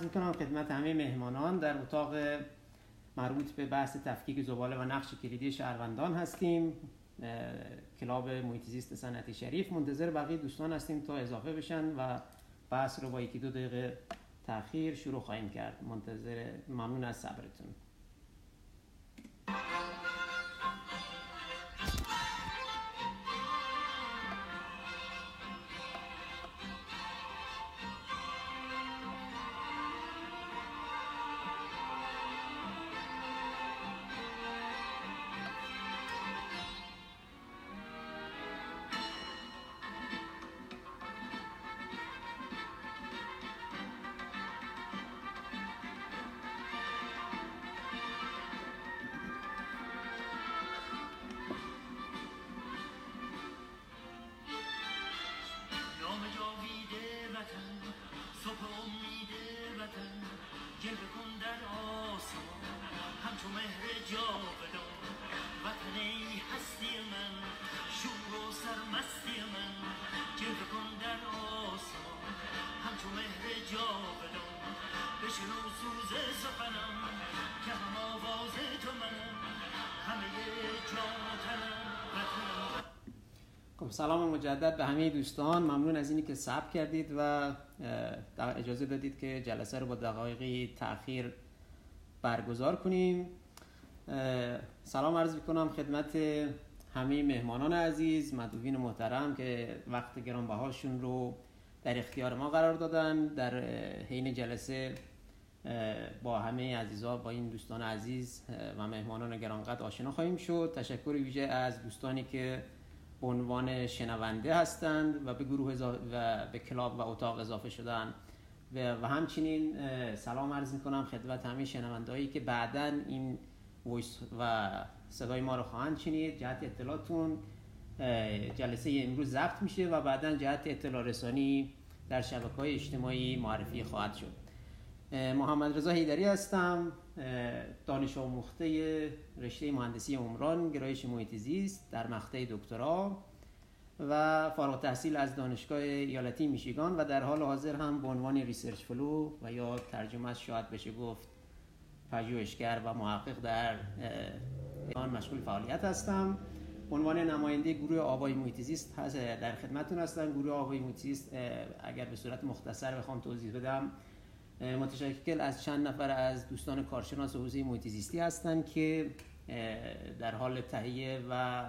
عرض می‌کنم خدمت همه مهمانان در اتاق مربوط به بحث تفکیک زباله و نقش کلیدی شهروندان هستیم. کلاب محیط زیست صنعتی شریف منتظر بقیه دوستان هستیم تا اضافه بشن و بحث رو با یکی دو دقیقه تاخیر شروع خواهیم کرد. منتظر ممنون از صبرتون. سلام مجدد به همه دوستان. ممنون از اینی که صبر کردید و اجازه دادید که جلسه رو با دقایقی تاخیر برگزار کنیم. سلام عرض کنم خدمت همه مهمانان عزیز مدوین محترم که وقت گرانبهاشون رو در اختیار ما قرار دادن. در حین جلسه با همه عزیزا با این دوستان عزیز و مهمانان گرانقدر آشنا خواهیم شد. تشکر ویژه از دوستانی که به عنوان شنونده هستند و به گروه و به کلاب و اتاق اضافه شدن. و, همچنین سلام عرض می‌کنم خدمت همه شنوندهایی که بعدا این ویس و صدای ما رو خواهند شنید. جهت اطلاعاتون جلسه امروز ضبط میشه و بعدا جهت اطلاع رسانی در شبکه های اجتماعی معرفی خواهد شد. محمد رضا هیدری هستم. دانش آموخته رشته مهندسی عمران گرایش محیط زیست در مقطع دکترا و فارغ التحصیل از دانشگاه ایالتی میشیگان و در حال حاضر هم به عنوان research fellow و یا ترجمه شاید بشه گفت پژوهشگر و محقق در آن مشغول فعالیت هستم. عنوان نماینده گروه آبای محیط زیست در خدمتتون هستم. گروه آبای محیط زیست اگر به صورت مختصر بخوام توضیح بدم متشکل از چند نفر از دوستان کارشناس حوزه محیط زیستی هستند که در حال تهیه و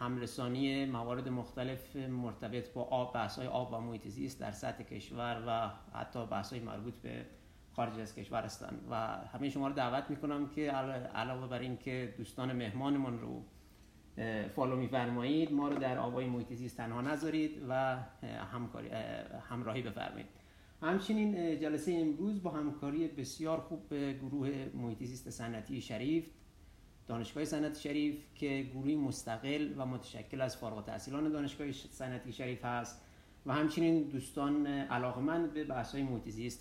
همرسانی موارد مختلف مرتبط با آب بحث های آب و محیط زیست در سطح کشور و حتی بحث های مربوط به خارج از کشور هستند و همه شما رو دعوت می‌کنم که علاوه بر این که دوستان مهمانمون رو فالو میفرمایید ما رو در آبای محیط زیست تنها نذارید و همکاری همراهی بفرمایید. همچنین جلسه امروز با همکاری بسیار خوب به گروه محیط زیست صنعتی شریف دانشگاه صنعتی شریف که گروهی مستقل و متشکل از فارغ التحصیلان دانشگاه صنعتی شریف هست و همچنین دوستان علاقمند به بحث های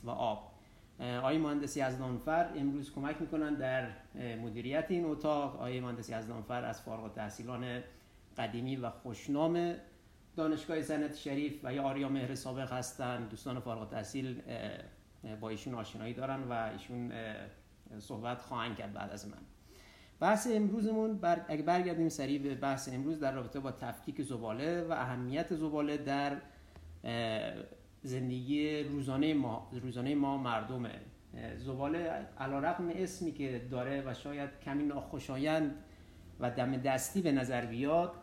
و آب. آقای مهندسی از نانفر امروز کمک می‌کنن در مدیریت این اتاق. آقای مهندسی از نانفر از فارغ التحصیلان قدیمی و خوشنام دانشگاه صنعت شریف و یا آریا مهر سابق هستن دوستان فارغ التحصیل با ایشون آشنایی دارن و ایشون صحبت خواهند کرد بعد از من. بحث امروزمون بر... اگه برگردیم سریع به بحث امروز در رابطه با تفکیک زباله و اهمیت زباله در زندگی روزانه ما روزانه ما مردمه. زباله علیرغم اسمی که داره و شاید کمی ناخوشایند و دم دستی به نظر بیاد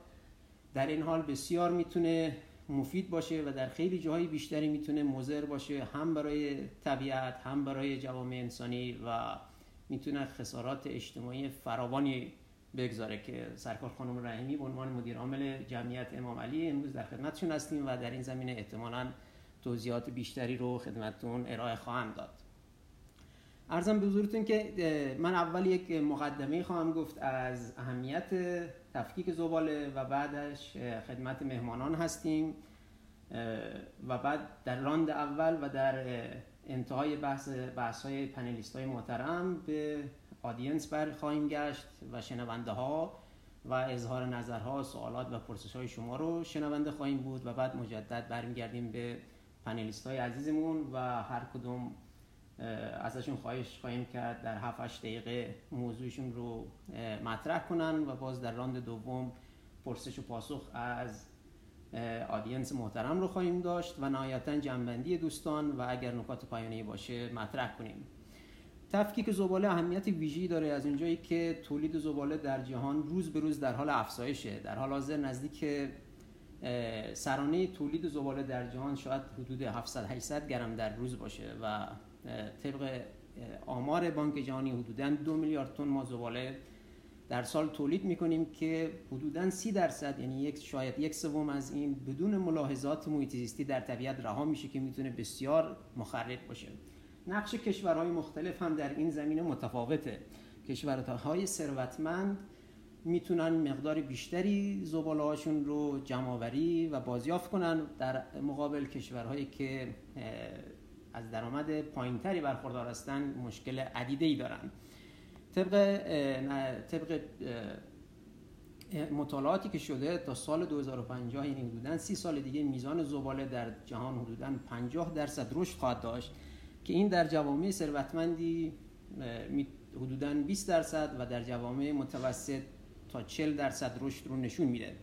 در این حال بسیار می‌تونه مفید باشه و در خیلی جاهای بیشتری می‌تونه مضر باشه هم برای طبیعت هم برای جوامع انسانی و می‌تونه خسارات اجتماعی فراوانی بگذاره که سرکار خانم رحیمی به عنوان مدیر عامل جمعیت امام علی امروز در خدمتشون هستیم و در این زمینه احتمالاً توضیحات بیشتری رو خدمتتون ارائه خواهم داد. ارزم به حضورتون که من اول یک مقدمه خواهم گفت از اهمیت تفکیک زباله و بعدش خدمت مهمانان هستیم و بعد در راند اول و در انتهای بحث بحث های پنلیست های محترم به آدینس بر خواهیم گشت و شنونده ها و اظهار نظرها سوالات و پرسش های شما رو شنونده خواهیم بود و بعد مجدد برمیگردیم به پنلیست های عزیزمون و هر کدوم ازشون خواهش خواهیم کرد در 7 8 دقیقه موضوعشون رو مطرح کنن و باز در راند دوم پرسش و پاسخ از آدینس محترم رو خواهیم داشت و نهایتا جنبندی دوستان و اگر نکات پایانی باشه مطرح کنیم. تفکیک زباله اهمیت ویژه‌ای داره از اونجایی که تولید زباله در جهان روز به روز در حال افزایشه. در حال حاضر نزدیک سرانه تولید زباله در جهان شاید حدود 700 800 گرم در روز باشه و طبق آمار بانک جهانی حدودا دو میلیارد تن ما زباله در سال تولید می‌کنیم که حدودا سی درصد یعنی یک شاید یک سوم از این بدون ملاحظات محیط زیستی در طبیعت رها میشه که می‌تونه بسیار مخرب باشه. نقش کشورهای مختلف هم در این زمینه متفاوته. کشورهای ثروتمند می‌تونن مقدار بیشتری زباله هاشون رو جمعآوری و بازیافت کنن در مقابل کشورهایی که از درآمد پایینتری برخوردار هستن مشکل عدیده ای دارن. طبق طبق مطالعاتی که شده تا سال 2050 یعنی حدودا سی سال دیگه میزان زباله در جهان حدودا 50 درصد رشد خواهد داشت که این در جوامع ثروتمندی حدودا 20 درصد و در جوامع متوسط تا 40 درصد رشد رو نشون میده.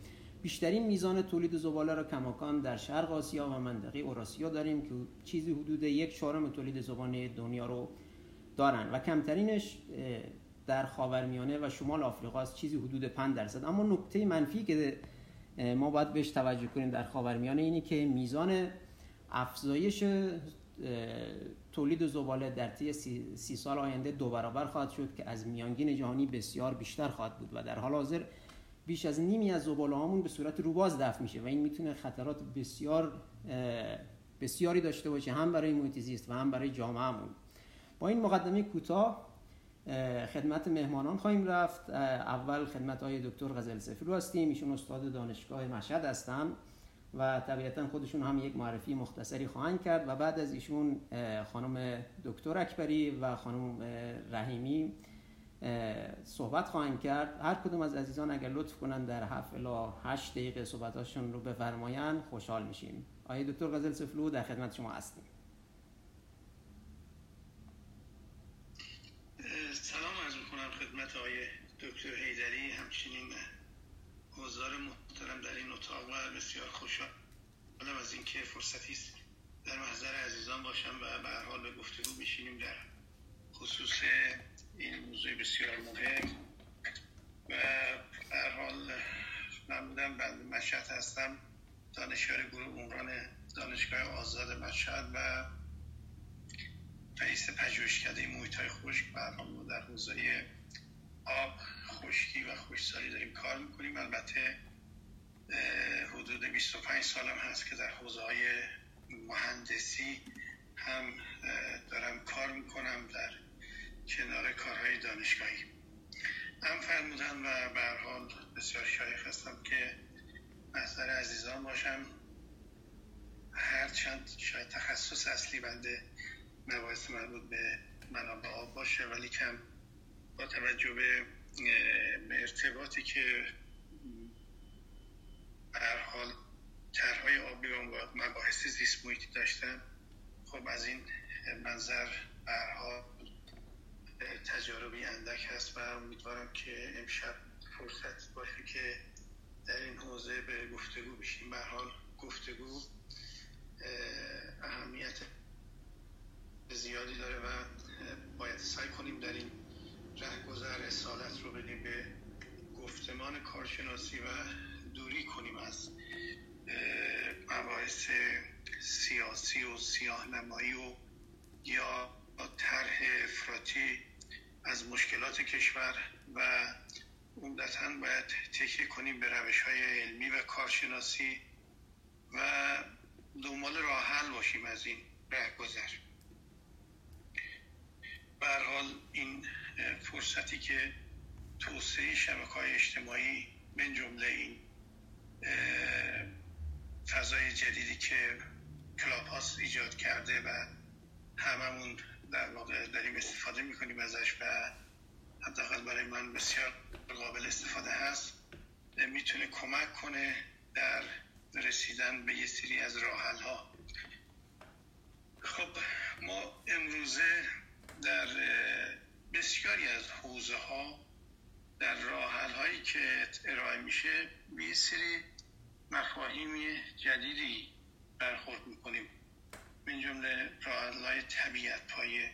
بیشترین میزان تولید زباله را کماکان در شرق آسیا و منطقه اوراسیا داریم که چیزی حدود یک چهارم تولید زباله دنیا رو دارن و کمترینش در خاورمیانه و شمال آفریقا است. چیزی حدود 5 درصد. اما نکته منفی که ما باید بهش توجه کنیم در خاورمیانه اینی که میزان افزایش تولید زباله در طی سی, سال آینده دو برابر خواهد شد که از میانگین جهانی بسیار بیشتر خواهد بود و در حال حاضر بیش از نیمی از زباله هامون به صورت روباز دفع میشه و این می‌تونه خطرات بسیار بسیاری داشته باشه هم برای محیط زیست و هم برای جامعهمون. با این مقدمه کوتاه خدمت مهمانان خواهیم رفت. اول خدمت های دکتر غزل سفرو هستیم. ایشون استاد دانشگاه مشهد هستن و طبیعتا خودشون هم یک معرفی مختصری خواهند کرد و بعد از ایشون خانم دکتر اکبری و خانم رحیمی صحبت خواهند کرد. هر کدوم از عزیزان اگر لطف کنن در 7 الی 8 دقیقه صحبتاشون رو بفرمایند خوشحال میشیم. آقای دکتر غزل سفلو در خدمت شما هستیم. سلام عرض می‌کنم خدمت آقای دکتر حیدری. همچنین حضار محترم در این اتاق و بسیار خوشحال از اینکه فرصتی است در محضر عزیزان باشم و به هر حال به گفتگو بشینیم در خصوص این موضوع بسیار مهم و هر حال من بند مشهد هستم دانشیار گروه عمران دانشگاه آزاد مشهد و رئیس پژوهشکده محیط های خشک و در حوزه آب خشکی و خوشسالی داریم کار می‌کنیم. البته حدود 25 سالم هست که در حوزه های مهندسی هم دارم کار می‌کنم. در کنار کارهای دانشگاهی. هم فرمودن و به حال بسیار شایخ هستم که محضر عزیزان باشم. هر چند شاید تخصص اصلی بنده مباحث مربوط به منابع آب باشه ولی کم با توجه به ارتباطی که هر حال طرحهای آبی و مباحث زیست محیطی داشتن خب از این منظر حال تجاربی اندک هست و امیدوارم که امشب فرصت باشه که در این حوزه به گفتگو بشیم. به حال گفتگو اهمیت زیادی داره و باید سعی کنیم در این رهگذر اصالت رو بدیم به گفتمان کارشناسی و دوری کنیم از مباحث سیاسی و سیاه نمایی و یا طرح افراطی از مشکلات کشور و عمدتا باید تکیه کنیم به روش های علمی و کارشناسی و دنبال راه حل باشیم از این رهگذر. به حال این فرصتی که توسعه شبکه های اجتماعی من جمله این فضای جدیدی که کلاب ایجاد کرده و هممون در واقع داریم استفاده می‌کنیم ازش و حداقل برای من بسیار قابل استفاده هست. می‌تونه کمک کنه در رسیدن به یه سری از راحل ها خب ما امروزه در بسیاری از حوزه ها در راحل هایی که ارائه میشه به سری مفاهیم جدیدی برخورد می‌کنیم. من جمله راحل های طبیعت پایه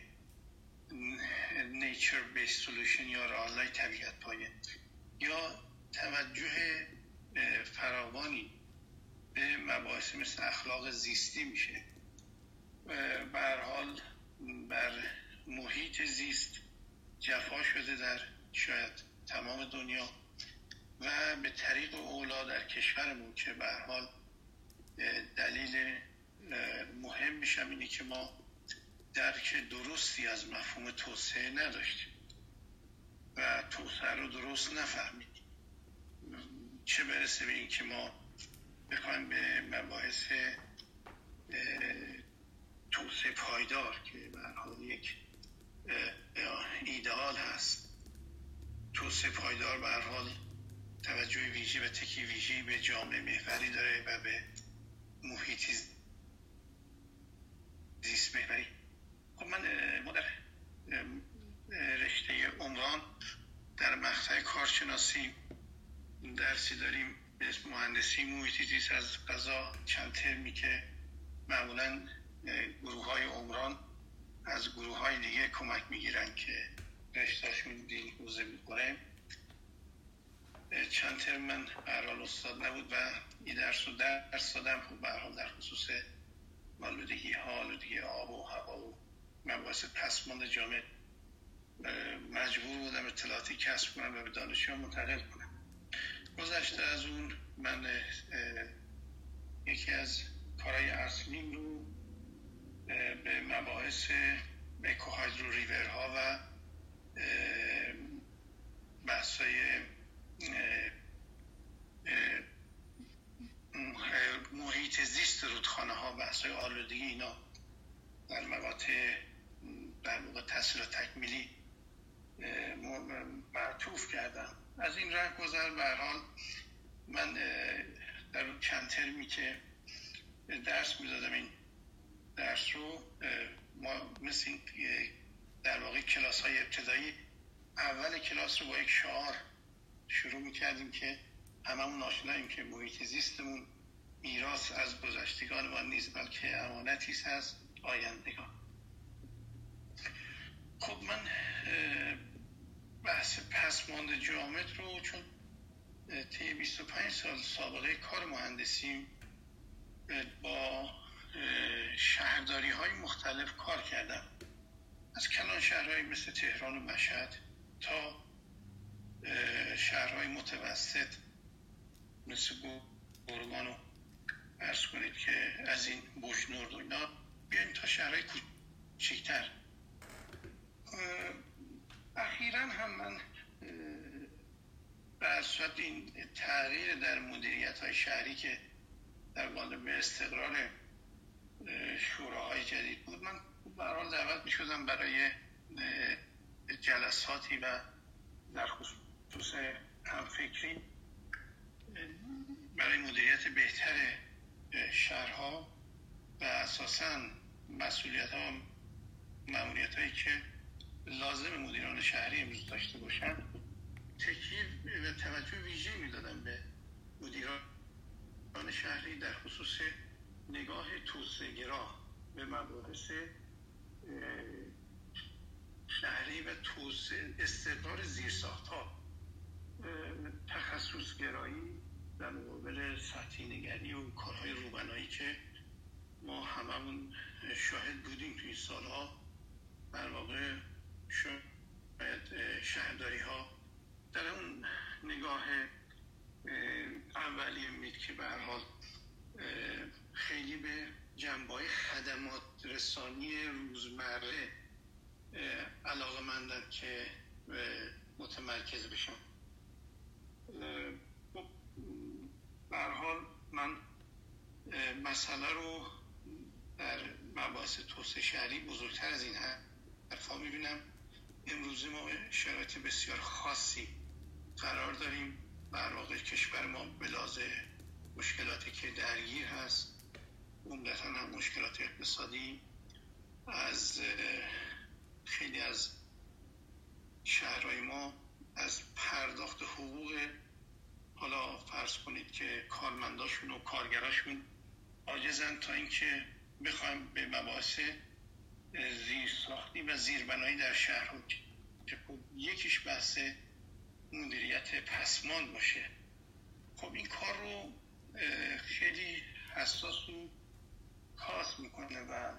نیچر بیس سولوشن یا راحل های طبیعت پایه یا توجه فراوانی به مباحث مثل اخلاق زیستی میشه. بر حال بر محیط زیست جفا شده در شاید تمام دنیا و به طریق اولا در کشورمون که به حال دلیل مهم میشم اینه که ما درک درستی از مفهوم توسعه نداشتیم و توسعه رو درست نفهمیدیم. چه برسه به اینکه ما بخوایم به مباحث توسعه پایدار که به یک ایدئال هست. توسعه پایدار به حال توجه ویژه و تکی ویژه به جامعه محوری داره و به محیطی زیست محوری خب من ما در رشته عمران در مقطع کارشناسی درسی داریم به اسم مهندسی محیطی زیست از قضا چند ترمی که معمولا گروه های عمران از گروه های دیگه کمک می‌گیرن که رشتهشون دین حوزه می‌کنه چند ترم من برحال استاد نبود و این درس رو درس دادم. خب برحال در خصوص مالودگی ها آلودگی آب و هوا و مباحث پسماند جامعه. مجبور بودم اطلاعاتی کسب کنم و به دانشجویان منتقل کنم. گذشته از اون من یکی از کارهای اصلیم رو به مباحث اکوهایدرو ریورها و بحثای محیط زیست رودخانه ها بحثای آلودگی اینا در مقاطع در موقع تحصیل تکمیلی معطوف کردم از این ره گذر حال من در چند ترمی که درس می‌دادم این درس رو ما مثل در واقع کلاس های ابتدایی اول کلاس رو با یک شعار شروع می‌کردیم که هممون آشناییم که محیط زیستمون میراث از گذشتگان ما نیست بلکه امانتی از آیندگان. خب من بحث پسماند جامد رو چون طی 25 سال سابقه کار مهندسیم با شهرداری های مختلف کار کردم. از کلان شهرهایی مثل تهران و مشهد تا شهرهای متوسط. مثل گرگان و ارز کنید که از این بوشنورد و اینا بیایم تا شهرهای کوچکتر. اخیرا هم من به این تغییر در مدیریت های شهری که در قالب استقرار شوراهای جدید بود من برحال دعوت می شدم برای جلساتی و در خصوص همفکری برای مدیریت بهتر شهرها و اساسا مسئولیت ها معمولیت هایی که لازم مدیران شهری امروز داشته باشن تکیه و توجه ویژه می‌دادن به مدیران شهری در خصوص نگاه توسعه به مباحث شهری و توسعه استقرار زیرساخت ها تخصص گرایی در مقابل سطحی نگری و کارهای روبنایی که ما هممون شاهد بودیم توی سالها در واقع شاید شهرداری ها در اون نگاه اولیه مید که به خیلی به جنبای خدمات رسانی روزمره علاقه مندن که متمرکز به حال من مسئله رو در مباحث توسعه شهری بزرگتر از این حرفا می‌بینم. امروزه ما شرایط بسیار خاصی قرار داریم. بر واقع کشور ما بلازه مشکلاتی که درگیر هست عمدتا هم مشکلات اقتصادی. از خیلی از شهرهای ما از پرداخت حقوق حالا فرض کنید که کارمنداشون و کارگراشون عاجزن تا اینکه بخوایم به مباحث زیر ساختی و زیربنایی در شهر که خب یکیش بحث مدیریت پسمان باشه. خب این کار رو خیلی حساس و خاص می‌کنه و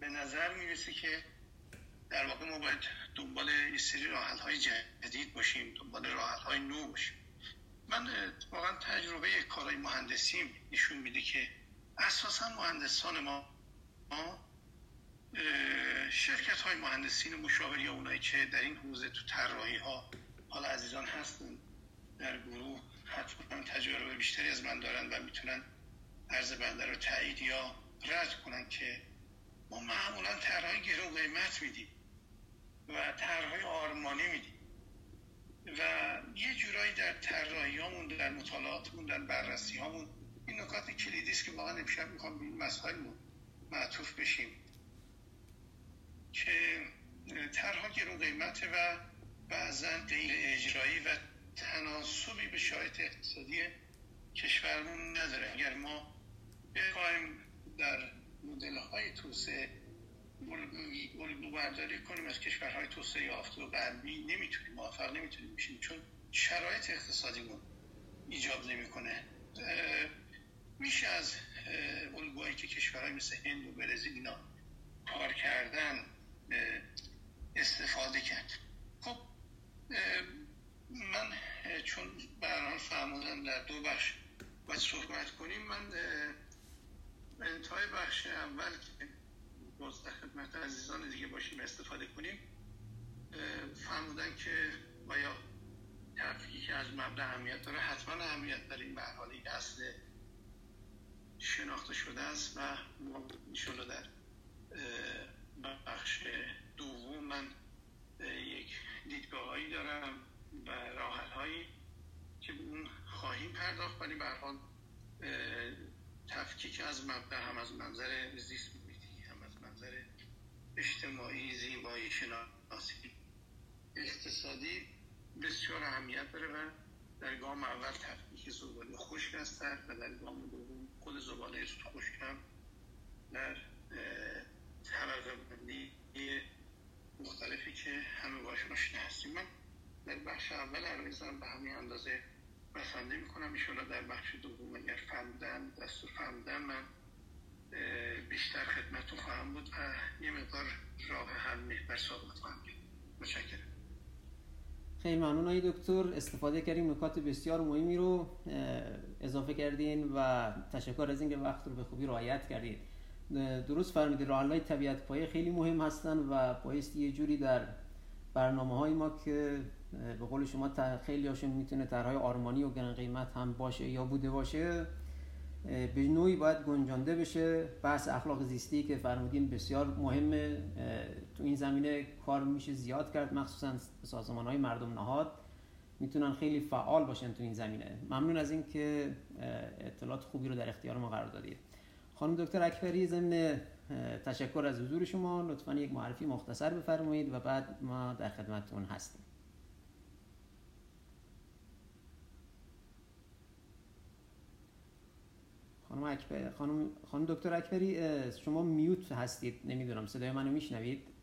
به نظر می‌رسه که در واقع ما باید دنبال یه سری راحل های جدید باشیم دنبال راحل های نو باشیم. من واقعا تجربه کارهای مهندسی نشون میده که اساسا مهندسان ما شرکت های مهندسین مشاوری یا اونایی که در این حوزه تو طراحی ها حالا عزیزان هستن در گروه حتما تجربه بیشتری از من دارن و می‌تونن عرض بنده رو تایید یا رد کنن که ما معمولا طرحهای گرون قیمت میدیم و طرحهای آرمانی میدیم. و یه جورایی در طراحی هامون در مطالعاتمون در بررسی هامون این نکات کلیدی است که واقعا امشب می‌خوام به این مسائل معطوف بشیم. که طرحها گرون قیمته و بعضا غیر اجرایی و تناسبی به شرایط اقتصادی کشورمون نداره. اگر ما بخوایم در مدل های توسعه الگو برداری کنیم از کشورهای توسعه یافته و غربی نمی‌تونیم موفق نمی‌تونیم بشیم چون شرایط اقتصادیمون ایجاب نمی‌کنه. میشه از الگوهایی که کشورهای مثل هند و برزیل اینا کار کردن استفاده کرد. خب من چون برنامه فرمودن در دو بخش باید صحبت کنیم من انتهای بخش اول که باز در خدمت عزیزان دیگه باشیم استفاده کنیم فرمودن که بایا تفکیک از مبدا اهمیت داره حتما اهمیت داره این به حال اصل شناخته شده است و ما در بخش دوم من یک دیدگاه هایی دارم و راحل هایی که اون خواهیم پرداخت. ولی به حال تفکیک از مبدا هم از منظر زیست اجتماعی زیبایی شناسی اقتصادی بسیار اهمیت داره و در گام اول تفکیک زباله خشک است و در گام دوم خود زباله خشک هم در طبقه بندی مختلفی که همه باش آشنا هستیم. من در بخش اول عرایزم به همین اندازه بسنده می‌کنم. ایشالا در بخش دوم اگر فهمدن دستور فهمدن من بیشتر خدمتون خواهم بود و یه مقدار راه حل محور ثابت خواهم متشکرم. خیلی ممنون های دکتر. استفاده کردیم نکات بسیار مهمی رو اضافه کردین و تشکر از اینکه وقت رو به خوبی رعایت کردید درست فرمودید راه های طبیعت پایه خیلی مهم هستن و بایستی یه جوری در برنامه های ما که به قول شما خیلی هاشون می‌تونه طرحهای آرمانی و گران قیمت هم باشه یا بوده باشه به نوعی باید گنجانده بشه. بحث اخلاق زیستی که فرمودین بسیار مهمه تو این زمینه کار میشه زیاد کرد مخصوصا سازمان های مردم نهاد. می‌تونن خیلی فعال باشن تو این زمینه. ممنون از اینکه اطلاعات خوبی رو در اختیار ما قرار دادید. خانم دکتر اکبری ضمن تشکر از حضور شما. لطفا یک معرفی مختصر بفرمایید و بعد ما در خدمتتون هستیم. خانم اکبر خانم خانم دکتر اکبری شما میوت هستید نمی‌دونم صدای منو میشنوید؟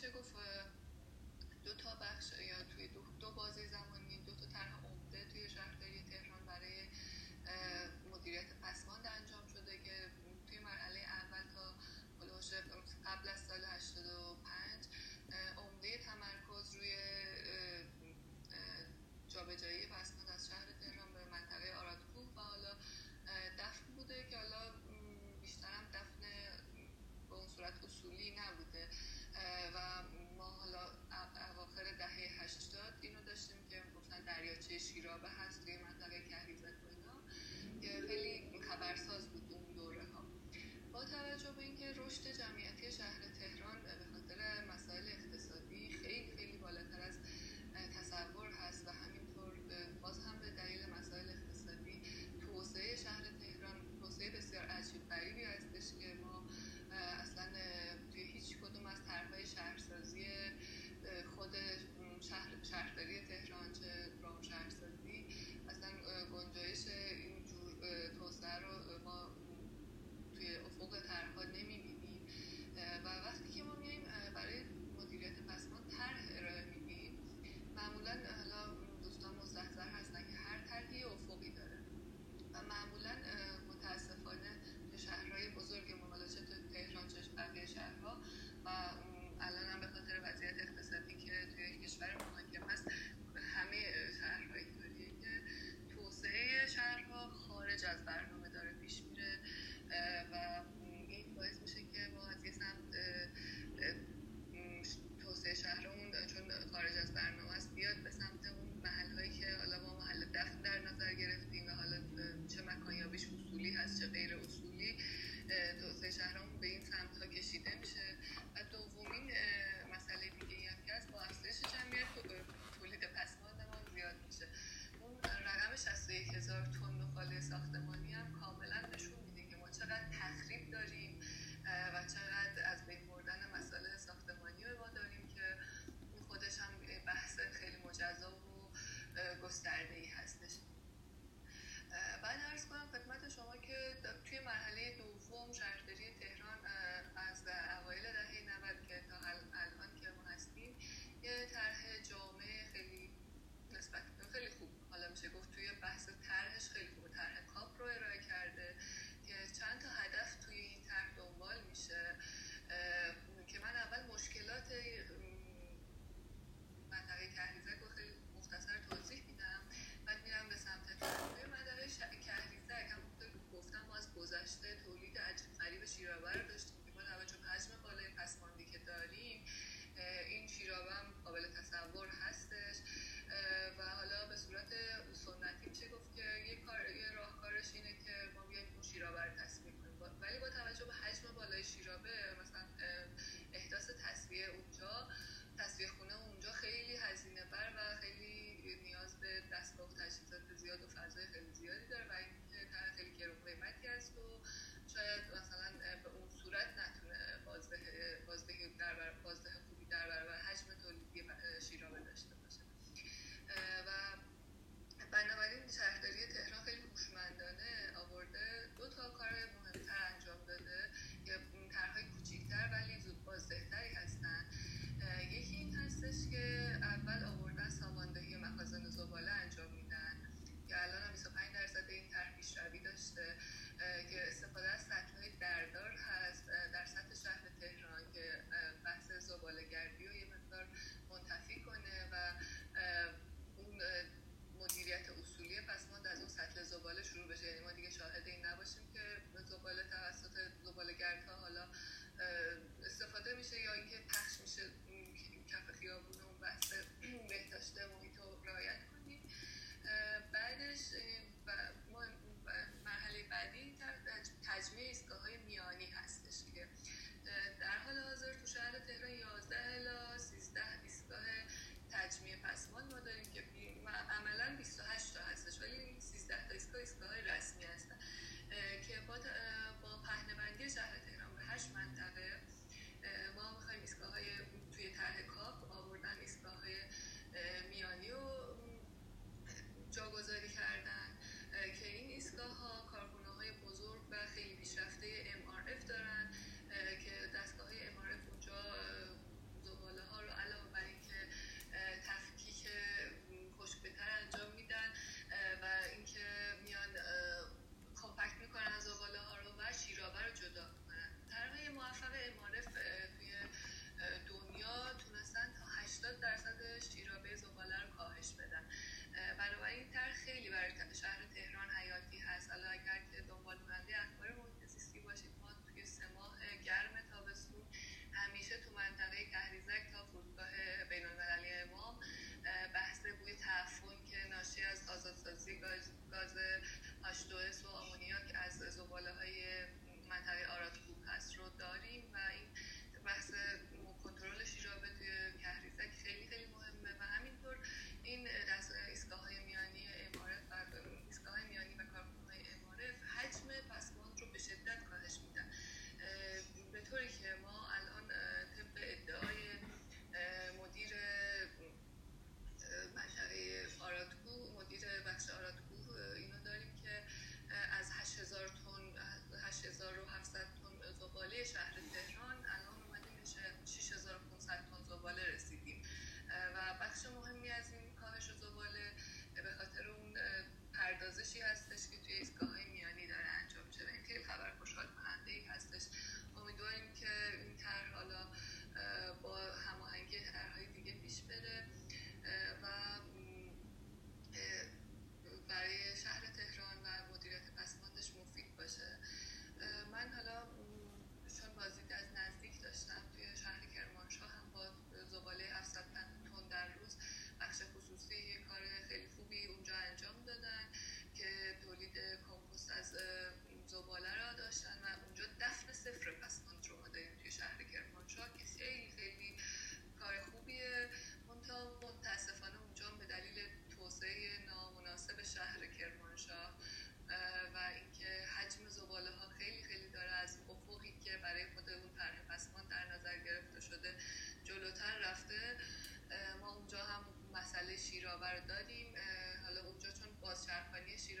توی حالا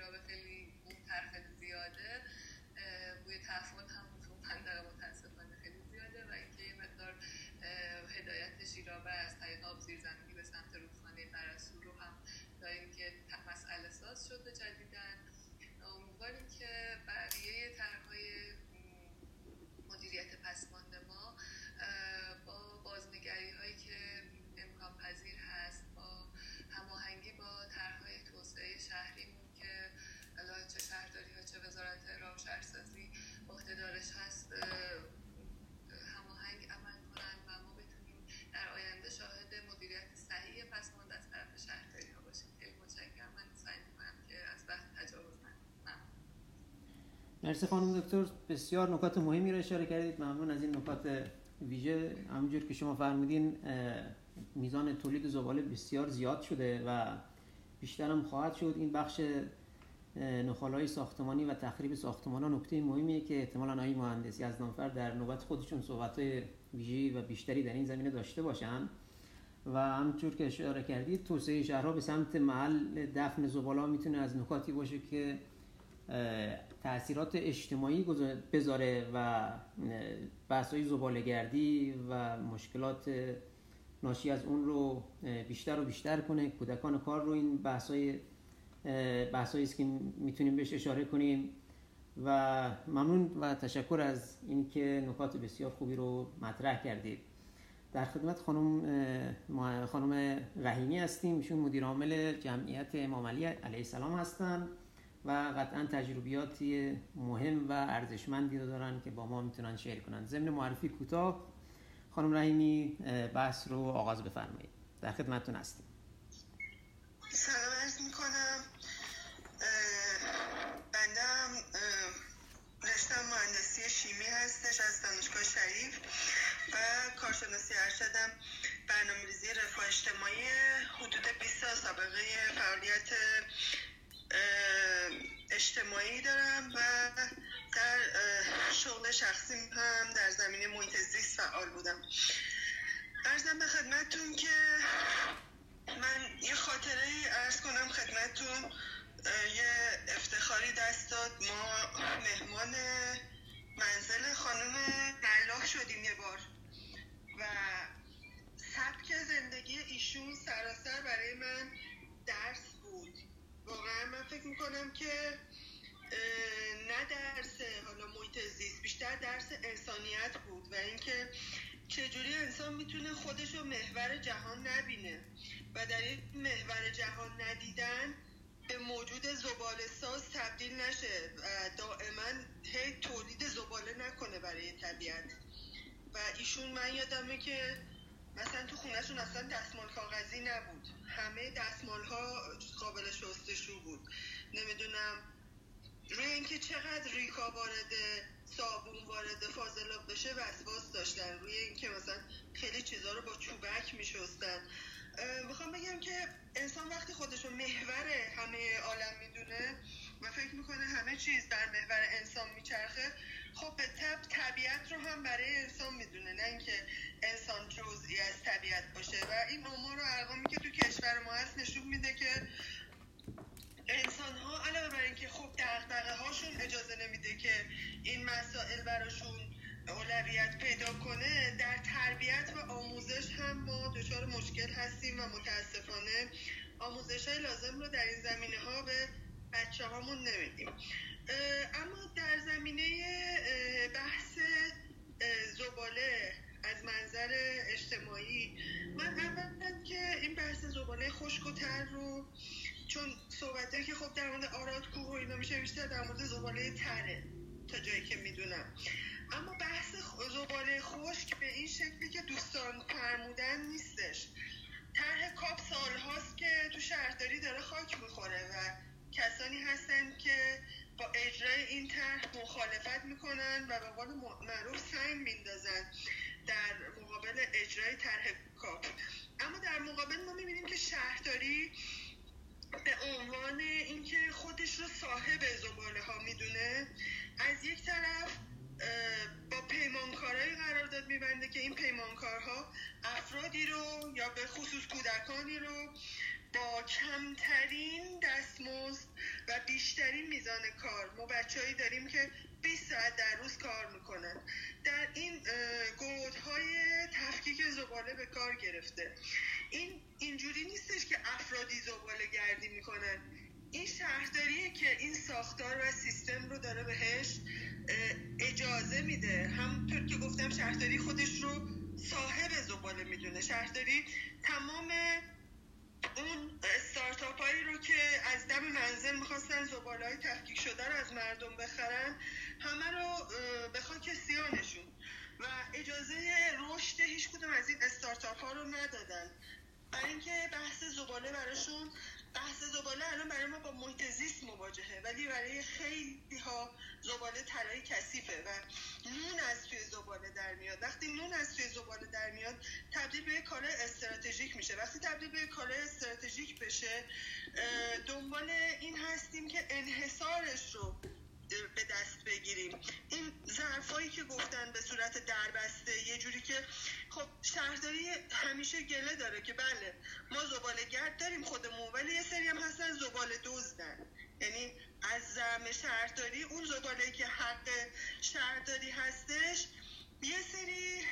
شیرابه خیلی اون خیلی زیاده بوی تفاوت هم تو منطقه متاسفانه خیلی زیاده و اینکه یه مقدار هدایت شیرابه از طریق آب زیرزمینی به سمت رودخانه پرستو رو هم داریم که مسئله ساز شده جدیدن امیدواریم که بقیه طرحهای مدیریت پسماند ما با بازنگری هایی که امکان پذیر هست با هماهنگی با طرحهای توسعه شهریمون که چه شهرداری ها چه وزارت راه شهرسازی عهدهدارش هست هماهنگ عمل کنن و ما بتونیم در آینده شاهد مدیریت صحیح پسماند از طرف شهرداری ها باشیم خیلی متشکرم من سعی می‌کنم که از وقت تجاوز نکنم مرسی خانم دکتر بسیار نکات مهمی رو اشاره کردید. ممنون از این نکات ویژه. همونجور که شما فرمودین میزان تولید زباله بسیار زیاد شده و بیشتر هم خواهد شد. این بخش نخالهای ساختمانی و تخریب ساختمان ها نکته مهمیه که احتمالا آقای مهندس یزدانفر در نوبت خودشون صحبت ویژه و بیشتری در این زمینه داشته باشن. و همچور که اشاره کردید توسعه شهرها به سمت محل دفن زباله می‌تونه از نکاتی باشه که تاثیرات اجتماعی بذاره و بحث های زبالگردی و مشکلات ناشی از اون رو بیشتر و بیشتر کنه. کودکان کار رو این بحث های است که می‌تونیم بهش اشاره کنیم. و ممنون و تشکر از اینکه نکات بسیار خوبی رو مطرح کردید. در خدمت خانم خانم رحیمی هستیم. ایشون مدیر عامل جمعیت امام علی علیه السلام هستند و قطعا تجربیاتی مهم و ارزشمندی دارن که با ما می‌تونن شیر کنن. ضمن معرفی کوتاه خانم رحیمی بحث رو آغاز بفرمایید. در خدمتتون هستیم. سلام عرض می‌کنم. بندم رشتم مهندسی شیمی هستش از دانشگاه شریف و کارشناسی ارشدم. برنامه ریزی رفاه اجتماعی حدود 20 سال سابقه فعالیت اجتماعی دارم و در شغل شخصی هم در زمینه محیط زیست فعال بودم. ارزم به خدمتتون که من یه خاطره ارز کنم خدمتتون. یه افتخاری دست داد. ما مهمان منزل خانم ملاح شدیم یه بار و سبک زندگی ایشون سراسر برای من درس واقعا من فکر می‌کنم که نه درس حالا محیط زیست بیشتر درس انسانیت بود و اینکه چجوری انسان می‌تونه خودش رو محور جهان نبینه و در این محور جهان ندیدن به موجود زباله ساز تبدیل نشه و دائما هی تولید زباله نکنه برای طبیعت. و ایشون من یادمه که مثلا تو خونهشون اصلا دستمال کاغذی نبود. همه دستمال ها قابل شستشو بود. نمی‌دونم. روی اینکه چقدر ریکا وارد صابون وارد فاضلاب بشه وسواس داشتن. روی اینکه مثلا خیلی چیزها رو با چوبک میشستن. می‌خوام بگم که انسان وقتی خودش رو محور همه عالم می‌دونه و فکر می‌کنه همه چیز در محور انسان میچرخه خب به طب طبیعت رو هم برای انسان می‌دونه نه اینکه انسان جزئی از طبیعت باشه. و این امور و ارقامی که تو کشور ما هست نشون میده که انسان ها علاوه بر اینکه خب دغدغه هاشون اجازه نمیده که این مسائل براشون اولویت پیدا کنه در تربیت و آموزش هم ما دچار مشکل هستیم و متاسفانه آموزش های لازم رو در این زمینه ها به بچه هامون نمیدیم. اما در زمینه بحث زباله از منظر اجتماعی. من اولا که این بحث زباله خشک و تر رو چون صحبته که خب در مورد آراد کوه و اینا میشه بیشتر در مورد زباله تره تا جایی که می‌دونم. اما بحث زباله خشک به این شکلی که دوستان فرمودن نیستش. طرح کاپ سال هاست که تو شهرداری داره خاک می‌خوره و کسانی هستن که با اجرای این طرح مخالفت می‌کنن و به قول معروف سنگ میندازن در مقابل اجرای طرح کاپ اما در مقابل ما می‌بینیم که شهرداری به عنوان اینکه خودش رو صاحب زباله ها می‌دونه از یک طرف با پیمانکارهایی قرارداد میبنده که این پیمانکارها افرادی رو یا به خصوص کودکانی رو با کمترین دستمزد و بیشترین میزان کار. ما بچههایی داریم که 20 ساعت در روز کار می‌کنن. در این گودهای تفکیک زباله به کار گرفته. این اینجوری نیستش که افرادی زباله گردی می‌کنن. این شهرداریه که این ساختار و سیستم رو داره بهش اجازه میده. همونطور که گفتم شهرداری خودش رو صاحب زباله می‌دونه. شهرداری تمام اون استارتاپ هایی رو که از دم منزل می‌خواستن زباله های تفکیک شده رو از مردم بخرن همه رو به خاک سیانشون و اجازه رشد هیچ کدوم از این استارتاپ ها رو ندادن. برای اینکه بحث زباله براشون بحث زباله الان برای ما با محیط زیست مواجهه ولی برای خیلی ها زباله طلای کثیفه و نون از توی زباله در میاد. وقتی نون از توی زباله در میاد تبدیل به کار استراتژیک میشه. وقتی تبدیل به کار استراتژیک بشه دنبال این هستیم که انحصارش رو به دست بگیریم. این ظرفایی که گفتن به صورت دربسته یه جوری که خب شهرداری همیشه گله داره که بله ما زباله گرد داریم خودمون ولی یه سری هم هستن زباله دزدن. یعنی از زم شهرداری اون زباله که حق شهرداری هستش یه سری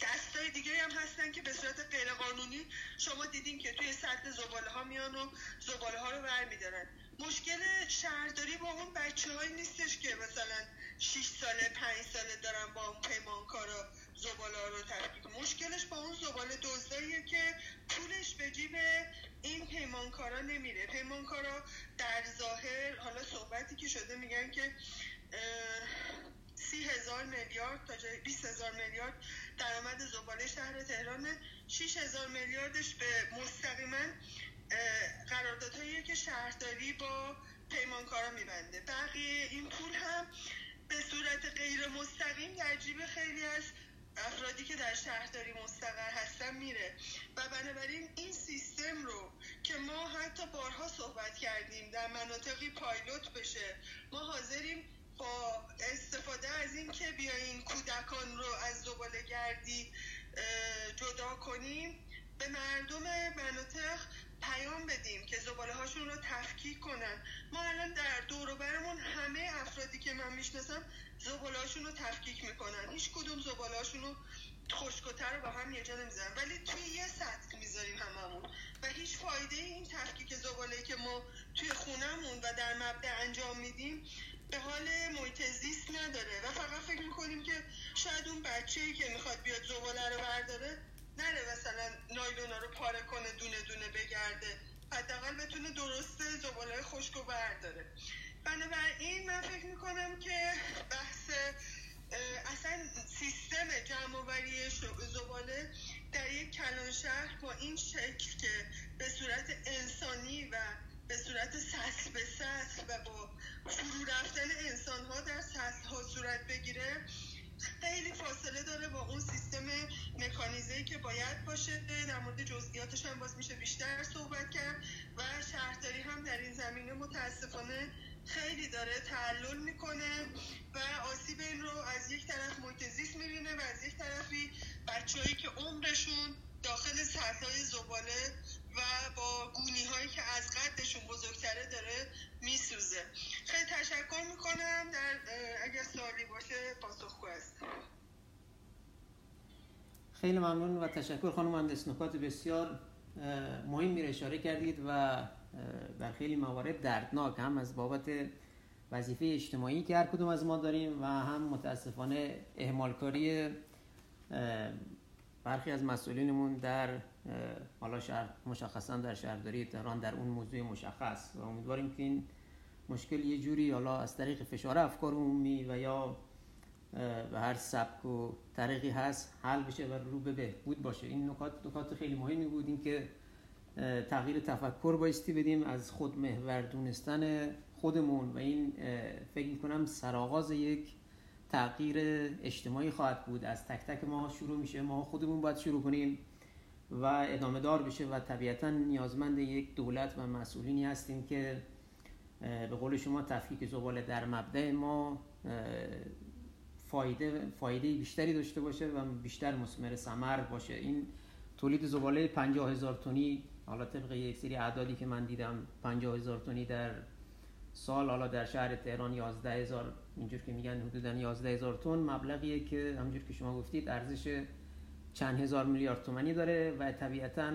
دستای دیگه هم هستن که به صورت غیرقانونی شما دیدین که توی سطح زباله ها میان و زباله ها رو برمیدارن. مشکل شهرداری با اون بچه های نیستش که مثلا 6 ساله 5 ساله دارن با اون پیمانکارا زباله رو تفکیک مشکلش با اون زباله دزداییه که پولش به جیب این پیمانکارا نمیره. پیمانکارا در ظاهر حالا صحبتی که شده میگن که سی هزار میلیارد تا جای 20 هزار میلیارد درآمد زباله شهر تهران 6 هزار میلیاردش به مستقیما قراردادهایی که شهرداری با پیمانکارا میبنده. بقیه این پول هم به صورت غیر مستقیم در جیب خیلی از افرادی که در شهرداری مستقر هستن میره. و بنابراین این سیستم رو که ما حتی بارها صحبت کردیم در مناطقی پایلوت بشه ما حاضریم با استفاده از این که بیاین کودکان رو از زباله گردی جدا کنیم. به مردم مناطق پیام بدیم که زباله هاشون رو تفکیک کنن. ما الان در دور برمون همه افرادی که من می‌شناسم زباله هاشون رو تفکیک می‌کنن. هیچ کدوم زباله هاشون رو خشکتر رو با هم یه جا نمی‌ذارن. ولی توی یه سطح می‌ذاریم هممون. و هیچ فایده این تفکیک زباله که ما توی خونهمون و در مبدع انجام میدیم به حال محیط نداره. و فقط فکر می‌کنیم که شاید اون بچه که می‌خواد بیاد زباله رو برداره نره مثلا نایلونا رو پاره کنه دونه دونه بگرده. حداقل بتونه درست زباله خشک رو برداره. بنابراین من فکر می‌کنم که بحث اصلا سیستم جمعوری زباله در یک کلان شهر با این شکل که به صورت انسانی و به صورت سطح به سطح و با فرو رفتن انسان ها در سطح ها صورت بگیره خیلی فاصله داره با اون سیستم مکانیزه که باید باشه. در مورد جزئیاتش هم باز میشه بیشتر صحبت کرد و شهرداری هم در این زمینه متاسفانه خیلی داره تعلل می‌کنه و آسیب این رو از یک طرف محیط زیست می‌بینه و از یک طرفی بچههایی که عمرشون داخل سطح زباله و با گونی هایی که از قدشون بزرگتره داره میسوزه. خیلی تشکر می‌کنم. در اگر سوالی باشه پاسخگو هستم. خیلی ممنون و تشکر خانم مهندس. نکات بسیار مهم میره. اشاره کردید و در خیلی موارد دردناک هم از بابت وظیفه اجتماعی که هر کدوم از ما داریم و هم متاسفانه اهمالکاری برخی از مسئولینمون در حالا شهر مشخصا در شهرداری تهران در اون موضوع مشخص و امیدواریم که این مشکل یه جوری حالا از طریق فشار افکار عمومی و یا به هر سبک و طریقی هست حل بشه و رو به بهبود باشه. این نکات نکات خیلی مهمی بود. این که تغییر تفکر بایستی بدیم از خود محور دونستن خودمون و این فکر می‌کنم سرآغاز یک تغییر اجتماعی خواهد بود. از تک تک ما شروع میشه. ما خودمون باید شروع کنیم و ادامه دار بشه و طبیعتا نیازمند یک دولت و مسئولینی هستیم که به قول شما تفکیک زباله در مبدع ما فایده فایده بیشتری داشته باشه و بیشتر مسمر ثمر باشه. این تولید زباله 50 هزار تونی حالا طبق یک سری اعدادی که من دیدم 50 هزار تونی در سال حالا در شهر تهران 11 هزار اینجور که میگن حدودا 11 هزار تون مبلغیه که همجور که شما گفتید ارزش چند هزار میلیارد تومنی داره و طبیعتا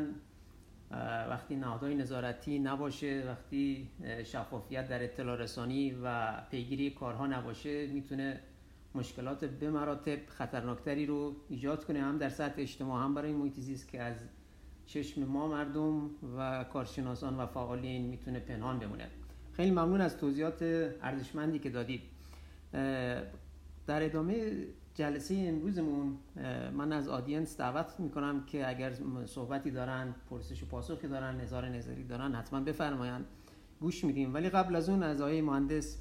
وقتی نهادهای نظارتی نباشه وقتی شفافیت در اطلاع رسانی و پیگیری کارها نباشه می‌تونه مشکلات به مراتب خطرناکتری رو ایجاد کنه. هم در سطح اجتماع هم برای محیط زیست که از چشم ما مردم و کارشناسان و فعالین می‌تونه پنهان بمونه. خیلی ممنون از توضیحات ارزشمندی که دادید. در ادامه جلسه امروزمون من از آدینس دعوت می‌کنم که اگر صحبتی دارن پرسش و پاسخی دارن نظار نظری دارن حتما بفرمایند. گوش میدیم. ولی قبل از اون از آقای مهندس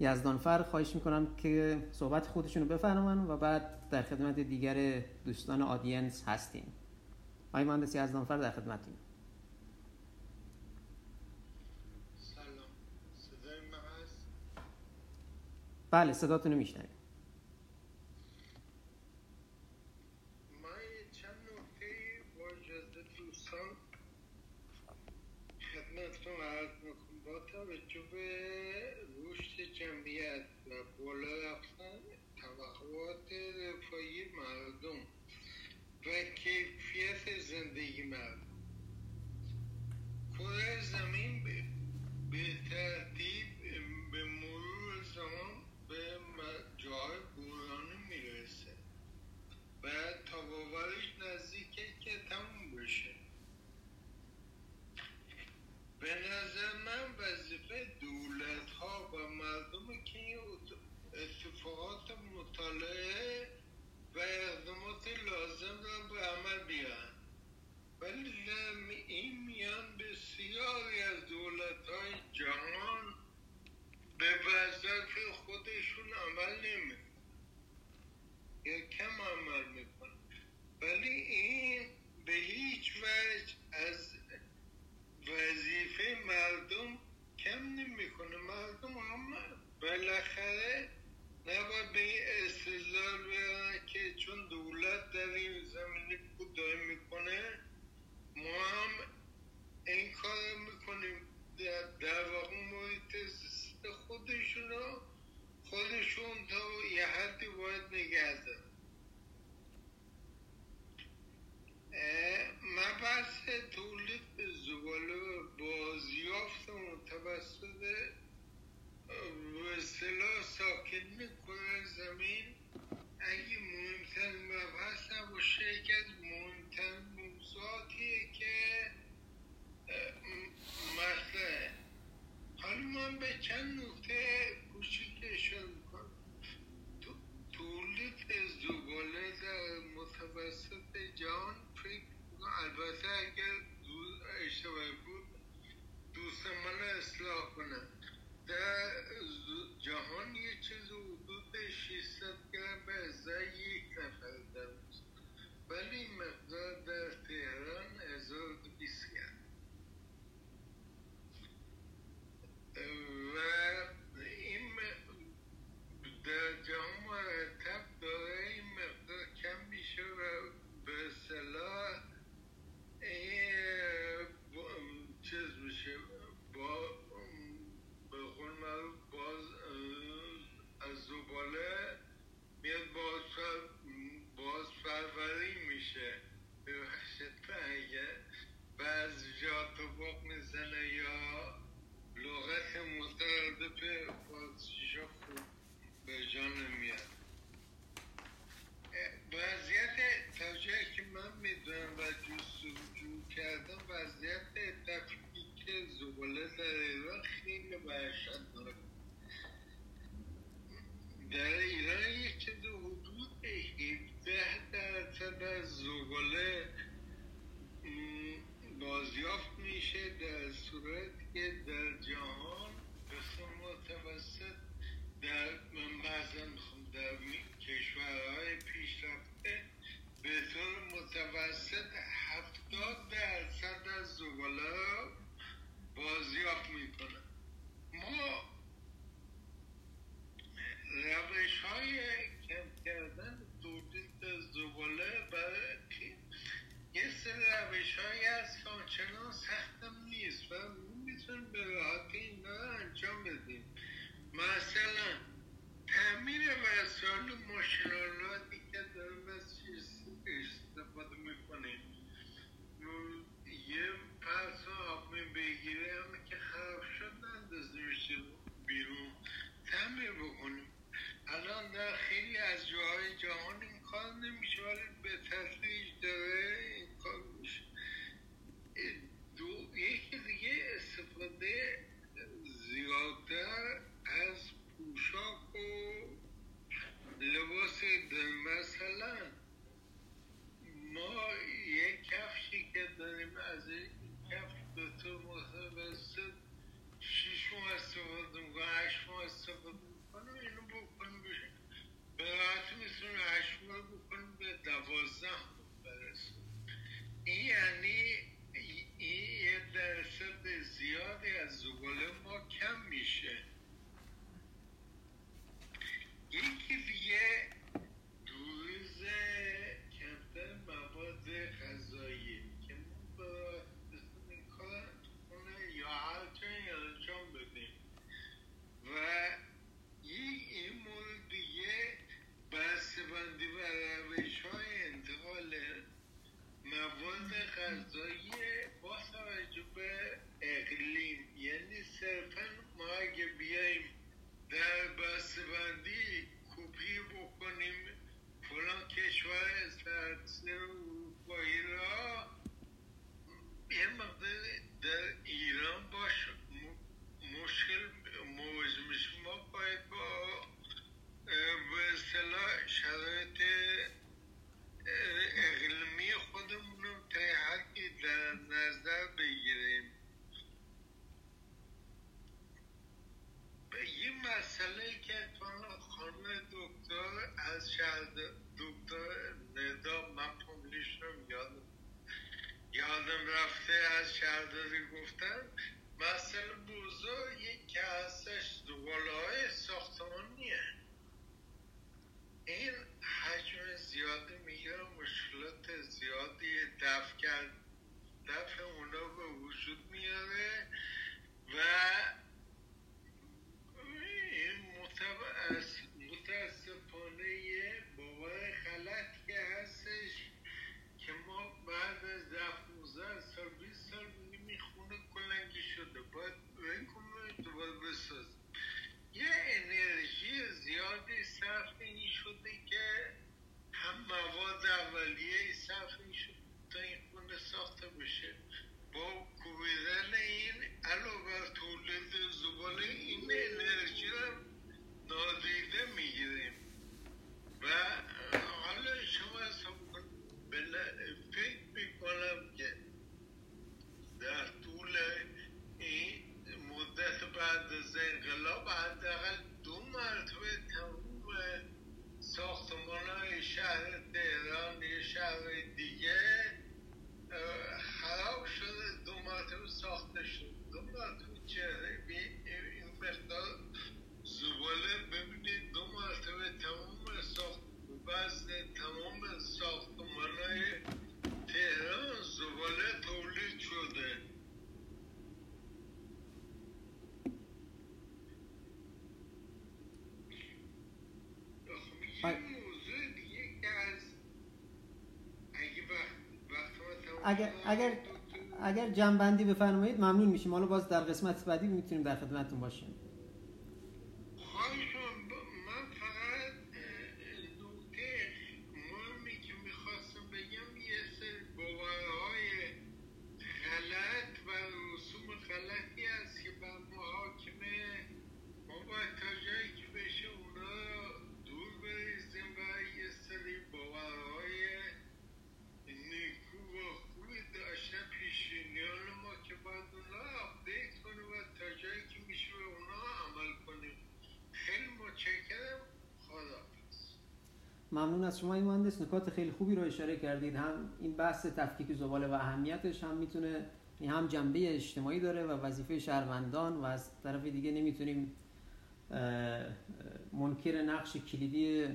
یزدانفر خواهش می‌کنم که صحبت خودشون رو بفرمان و بعد در خدمت دیگر دوستان آدینس هستیم. آقای مهندس یزدانفر در خدمتیم بله صداتون رو اگر اگر اگر جنبندی بفرمایید ممنون میشیم. حالا باز در قسمت بعدی می‌تونیم در خدمتتون باشیم. ممنون از شما این مهندس نکات خیلی خوبی رو اشاره کردید. هم این بحث تفکیک زباله و اهمیتش هم می‌تونه هم جنبه اجتماعی داره و وظیفه شهروندان و از طرف دیگه نمی‌تونیم منکر نقش کلیدی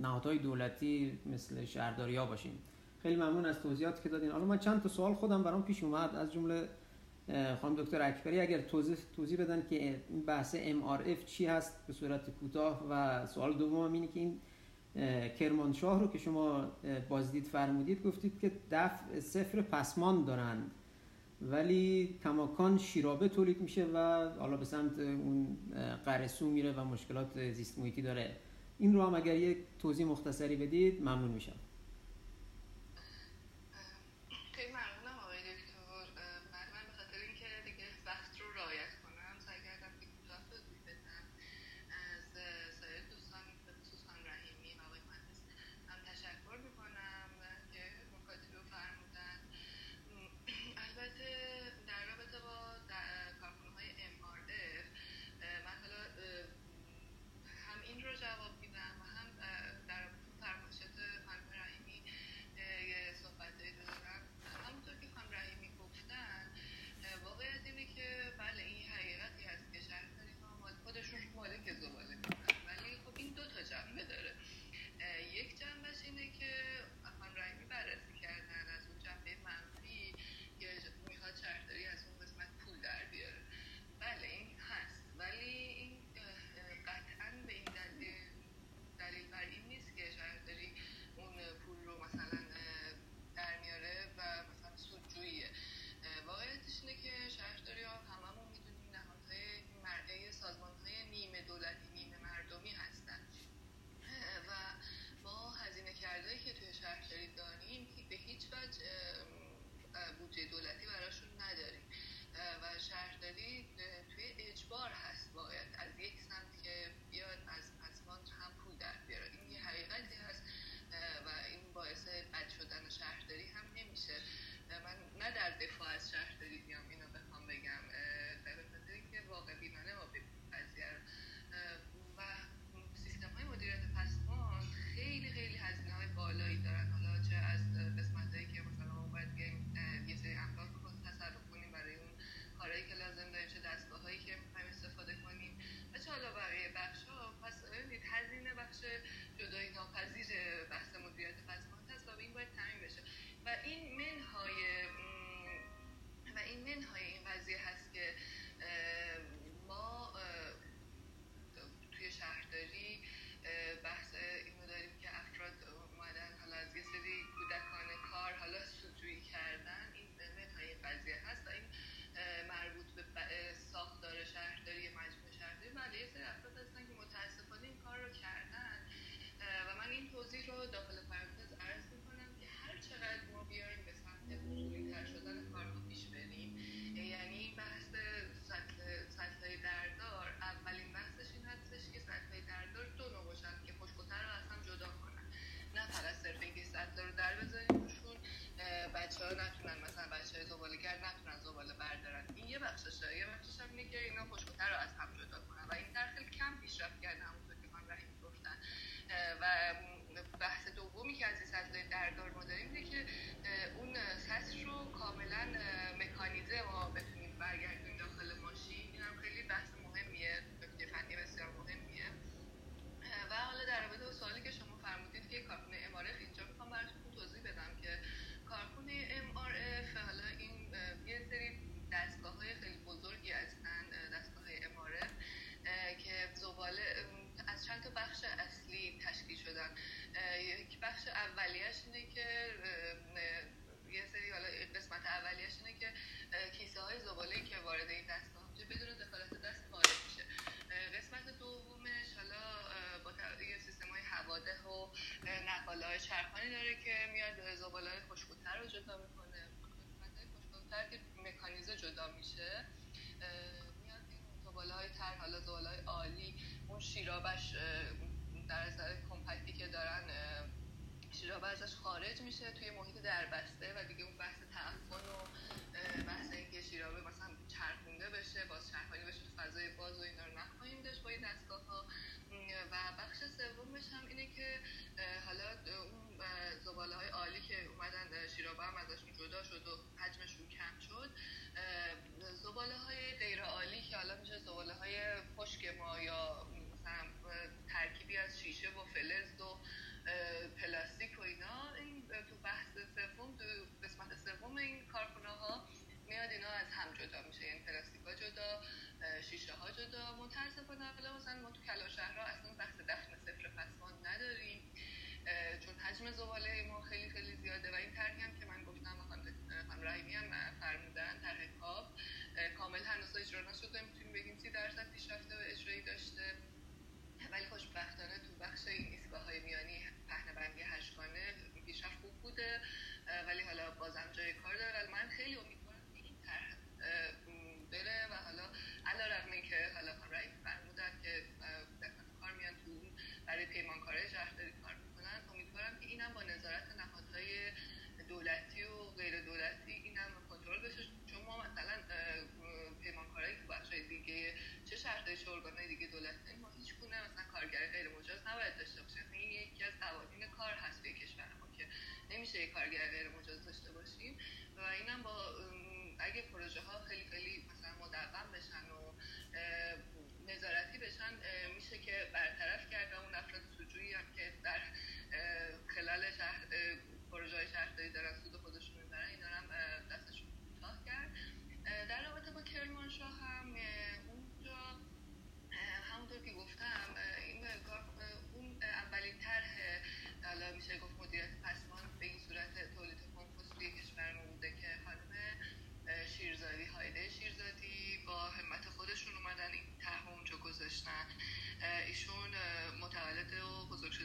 نهادهای دولتی مثل شهرداری ها باشیم. خیلی ممنون از توضیحاتی که دادین. حالا من چند تا سوال خودم برام پیش اومد. از جمله خانم دکتر اکبری اگر توضیح توضیح بدن که این بحث MRF چی هست؟ به صورت کوتاه. و سوال دوم اینه که این کرمانشاه رو که شما بازدید فرمودید گفتید که دفع صفر پسمان دارند ولی کماکان شیرابه تولید میشه و حالا به سمت اون قرسو میره و مشکلات زیست محیطی داره. این رو هم اگر یک توضیح مختصری بدید ممنون میشم.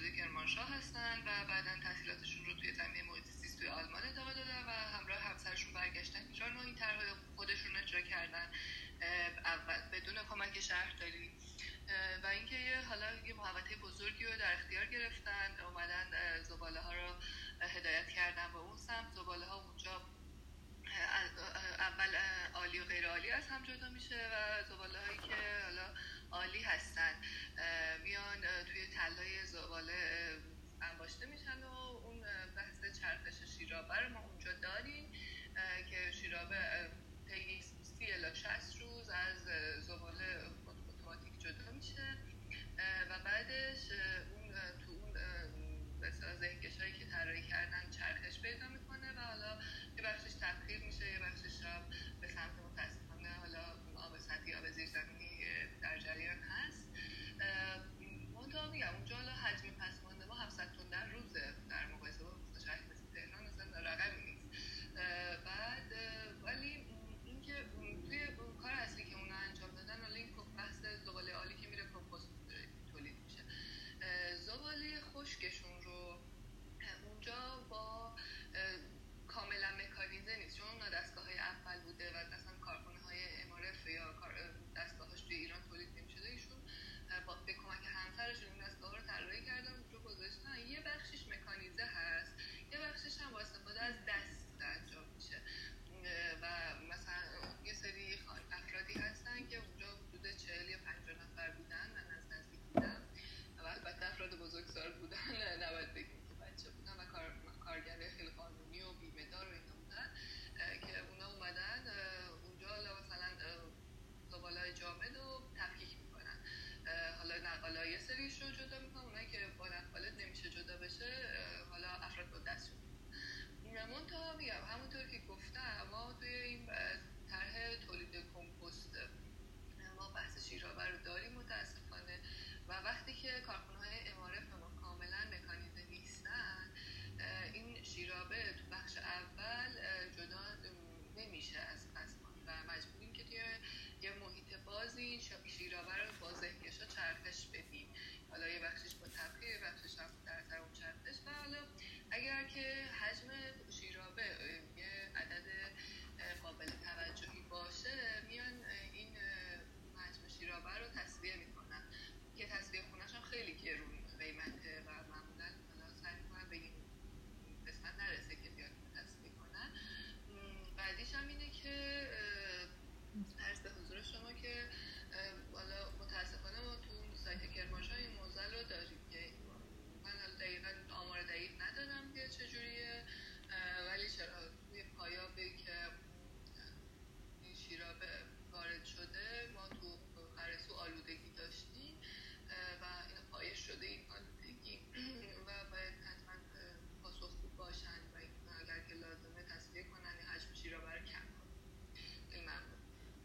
شده کرمانشاه هستن و بعدا تحصیلاتشون رو توی زمینه محیط زیست توی آلمان ادامه دادن و همراه همسرشون برگشتن. ایران و این طرحهای خودشون اجرا کردن. بدون کمک شهرداری و اینکه حالا یه محوطه بزرگی رو در اختیار گرفتن. اومدن زباله ها رو هدایت کردن به اون سمت. زباله ها اونجا اول عالی و غیر عالی از هم جدا میشه و زباله هایی که حالا عالی هستن میان توی تلای شیرابه رو ما اونجا داریم که شیرابه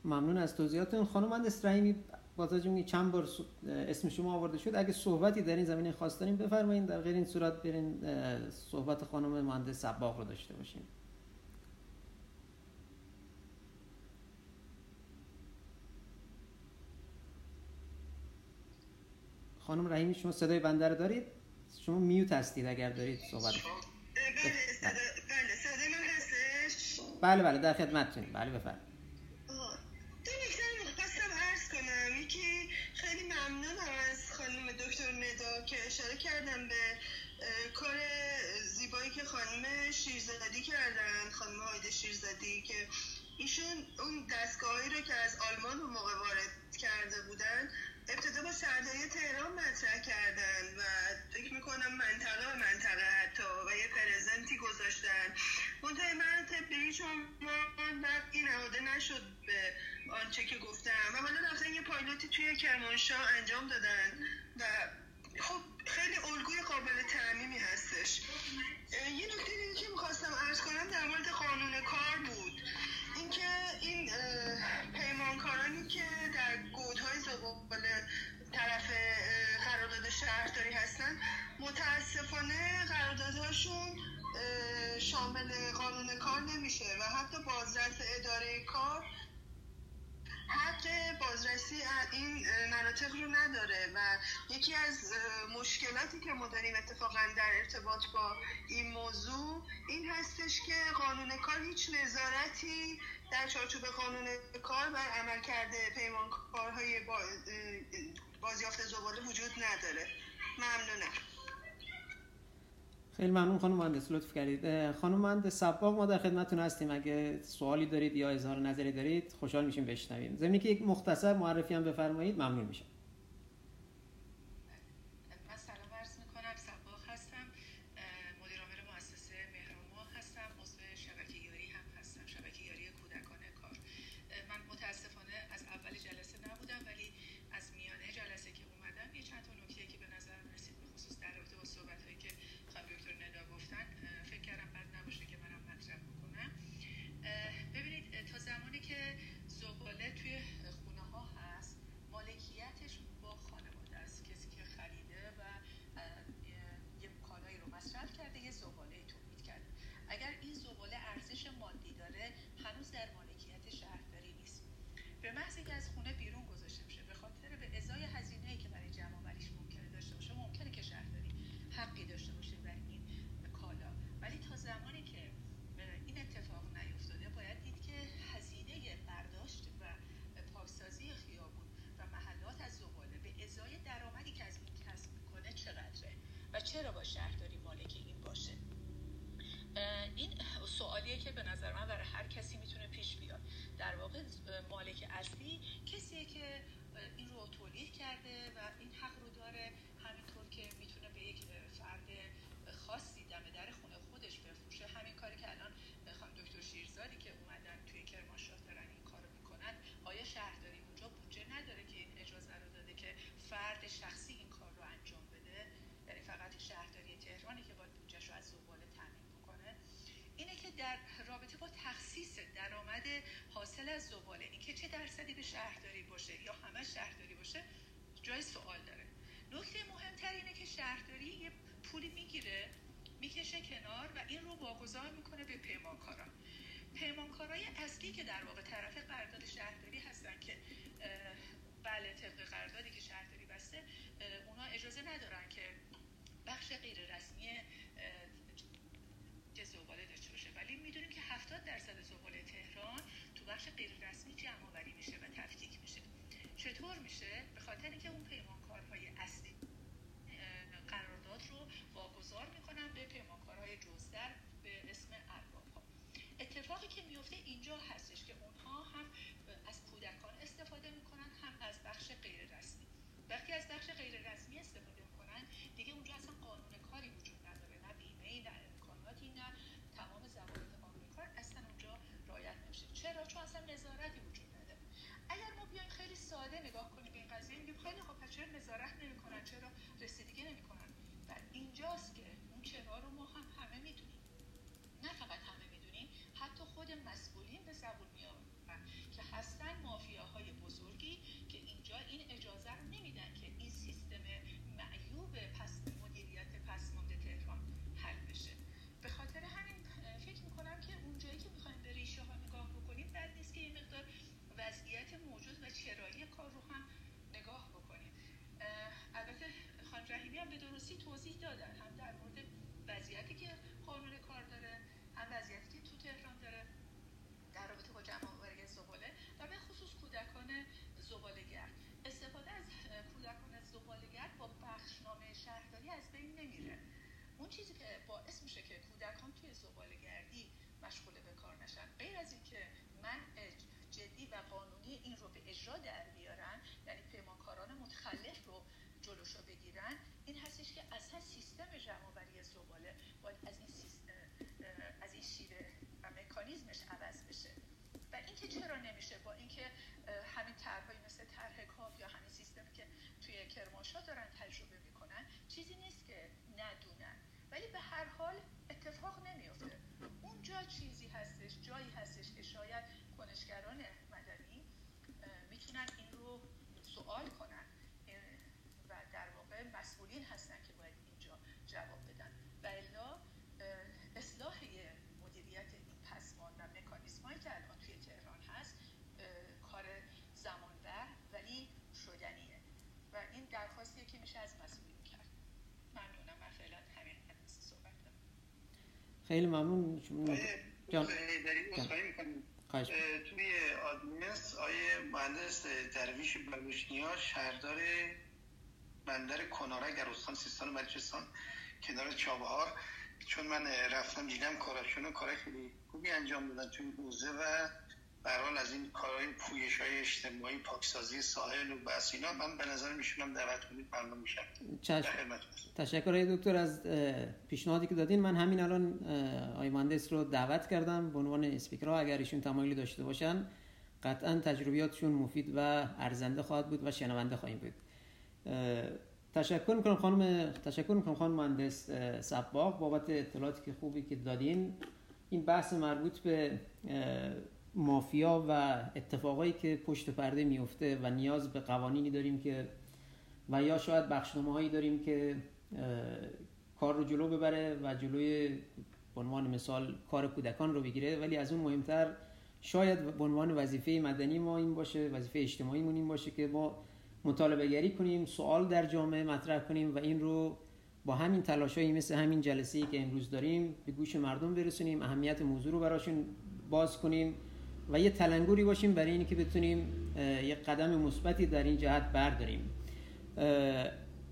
ممنون از توضیحاتتون. خانم مهندس رحیمی با چند بار اسم شما آورده شد. اگه صحبتی در این زمینه خواست داریم بفرمایید در غیر این صورت برین صحبت خانم مهندس سباق رو داشته باشیم. خانم رحیمی شما صدای بنده رو دارید؟ شما میوت هستید اگر دارید صحبت بله صدای من هستش؟ بله بله در خدمتتونیم. بله بفرمایید. خانم شیرزادی کردن خانم هایده شیرزادی که ایشون اون دستگاهی رو که از آلمان رو موقع وارد کرده بودن ابتدا با شهرداری تهران مطرح کردن و فکر می‌کنم منطقه به منطقه حتی و یه پرزنتی گذاشتن. منطقه من طبعی چون این نهاده نشد به آنچه که گفتم. و حالا رفتن یه پایلوتی توی کرمانشاه انجام دادن و خب خیلی الگوی قابل تعمیمی هستش. یه نکته دیگه که می‌خواستم ارز کنم در مورد قانون کار بود. اینکه این پیمانکارانی که در گودهای زباله طرف قرارداد شهرداری هستن متاسفانه قراردادهاشون شامل قانون کار نمیشه و حتی بازرس اداره کار حق بازرسی این مناطق رو نداره و یکی از مشکلاتی که ما داریم اتفاقا در ارتباط با این موضوع این هستش که قانون کار هیچ نظارتی در چارچوب قانون کار بر عمل کرده پیمانکارهای بازیافت زباله وجود نداره. ممنونم. خیلی ممنون خانم مهندس لطف کردید. خانم مهندس سباق ما در خدمتتون هستیم. اگه سوالی دارید یا اظهار نظری دارید خوشحال میشیم بشنویم. زمینی که یک مختصر معرفی هم بفرمایید ممنون میشم چرا با شهرداری مالک این باشه این سوالیه که به نظر من برای هر کسی می‌تونه پیش بیاد در واقع مالک اصلی کسیه که این رو تولید کرده و این حق رو داره همینطور که می‌تونه به یک فرد خاصی دم در خونه خودش بفروشه همین کاری که الان خانم دکتر شیرزادی که اومدن توی کرمانشاه دارن این کارو می‌کنن آیا شهرداری اونجا بودجه نداره که این اجازه رو داده که فرد شخصی این کار رو انجام بده یعنی فقط شهرداری تهرانی که باید بودجهش رو از زباله تامین بکنه اینه که در رابطه با تخصیص درآمد حاصل از زباله. اینکه چه درصدی به شهرداری باشه یا همه شهرداری باشه جای سوال داره. نکته مهمتر اینه که شهرداری یه پولی می‌گیره می‌کشه کنار و این رو واگذار می‌کنه به پیمانکاران پیمانکارای اصلی که در واقع طرف قرارداد شهرداری هستن که بله طبق قراردادی که شهرداری بسته اونا اجازه ندارن که بخش غیر رسمی ولی می‌دونیم که 70 درصد زباله تهران تو بخش غیر رسمی جمع آوری میشه و تفکیک میشه. چطور میشه؟ به خاطر اینکه اون پیمانکارهای اصلی قرارداد رو واگذار می‌کنن به پیمانکارهای جزدر به اسم ارباب اتفاقی که میفته اینجا هستش که اونها هم از کودکان استفاده می‌کنن هم از بخش غیر رسمی وقتی از بخش غیر رسمی استفاده می‌کنن دیگه اونجا اصلا قانون کاری وجود نداره نه بیمه نه امکاناتی نه تمام ضوابط قانون کار اصلا اونجا رعایت نمیشه چرا چون اصلا نظارتی وجود نداره. اگر ما بیایم خیلی ساده نگاه کنیم به این قضیه میگیم خیلی خب چرا نظارت نمی‌کنن؟ چرا رسیدگی نمی‌کنن؟ و اینجاست که اون چرا رو ما هم همه می‌دونیم. نه فقط همه می‌دونیم حتی خود مسئولین به زبون میارن که هستن چرایی کار رو هم نگاه بکنیم البته خان رحیمی هم به درستی توضیح دادن. هم در مورد وضعیتی که قانون کار داره هم وضعیتی که تو تهران داره. در رابطه با جمع آوری زباله و به خصوص کودکان زباله‌گر. استفاده از کودکان زباله‌گر با بخشنامه شهرداری از بین نمیره. اون چیزی که باعث میشه که کودکان توی زباله‌گردی مشغول به کار نشن غیر از اینکه من جدی و قانونی این رو به اجرا در بیارن یعنی پیمانکاران متخلف رو جلوشو بگیرن این هستش که اصلا سیستم جمعآوری زباله باید از این از این شیوه و مکانیزمش عوض بشه. و اینکه چرا نمیشه؟ با اینکه همین طرحهایی مثل طرح کاف یا همین سیستمی که توی کرمانشاه دارن تجربه می‌کنن چیزی نیست که ندونن. ولی به هر حال اتفاق نمیافته. اونجا چیزی هستش جایی هستش که شاید کنشگران مدنی می‌تونن این رو سوال کنن و در واقع مسئولین هستن که باید اینجا جواب بدن و الا اصلاح مدیریت این پسمان و مکانیزم هایی که الان توی تهران هست کار زمانبر ولی شدنیه و این درخواستیه که میشه از مسئولین کرد ممنونم من فعلا همین صحبت دارم خیلی ممنون شما. جان. توی آدینس آیه مهندس درویش بلوشنیا شهردار بندر کناره در استان سیستان و بلوچستان کنار چابهار. چون من رفتم دیدم کاراشون کار خیلی خوبی انجام دادن توی حوزه و برحال از این کارهای پویش های اجتماعی پاکسازی ساحل و بس اینا من به نظر میشونم دعوت کنید برنامه میشم تشکر دکتر. از پیشنهادی که دادین من همین الان آی مهندس رو دعوت کردم. به عنوان اسپیکرها اگر ایشون تمایلی داشته باشن قطعا تجربیاتشون مفید و ارزنده خواهد بود و شنونده خواهیم بود. تشکر می‌کنم خانم تشکر می‌کنم خانم مهندس سباق بابت اطلاعاتی که خوبی که دادین این بحث مربوط به مافیا و اتفاقایی که پشت پرده میفته و نیاز به قوانینی داریم که و یا شاید بخشنامه هایی داریم که کار رو جلو ببره و جلوی به عنوان مثال کار کودکان رو بگیره. ولی از اون مهمتر شاید به عنوان وظیفه مدنی ما این باشه وظیفه اجتماعی این باشه که ما مطالبه گری کنیم سوال در جامعه مطرح کنیم و این رو با همین تلاشایی مثل همین جلسه ای که امروز داریم به گوش مردم برسونیم اهمیت موضوع رو براشون باز کنیم. و یه تلنگوری باشیم برای اینکه بتونیم یه قدم مثبتی در این جهت برداریم.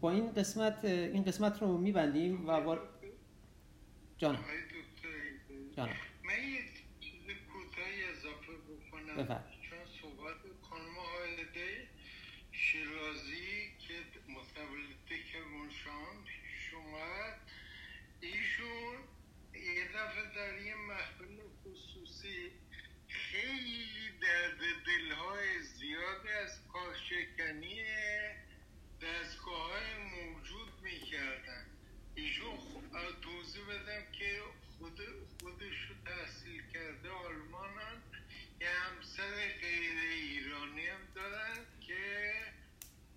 با این قسمت این قسمت رو میبندیم و بار... جانم. جانم. من یه چیز کوتاهی اضافه بکنم بفرد. چون صحبت خانم آیده شیرازی که متولد کرمانشاه شما ایشون یه دفعه در یه محفل خصوصی خیلی درد دلهای زیادی از کارشکنی دستگاه های موجود می‌کردن ایشون توضیح بدم که خود خودش رو تحصیل کرده آلمانن یه همسر غیر ایرانی هم دارن که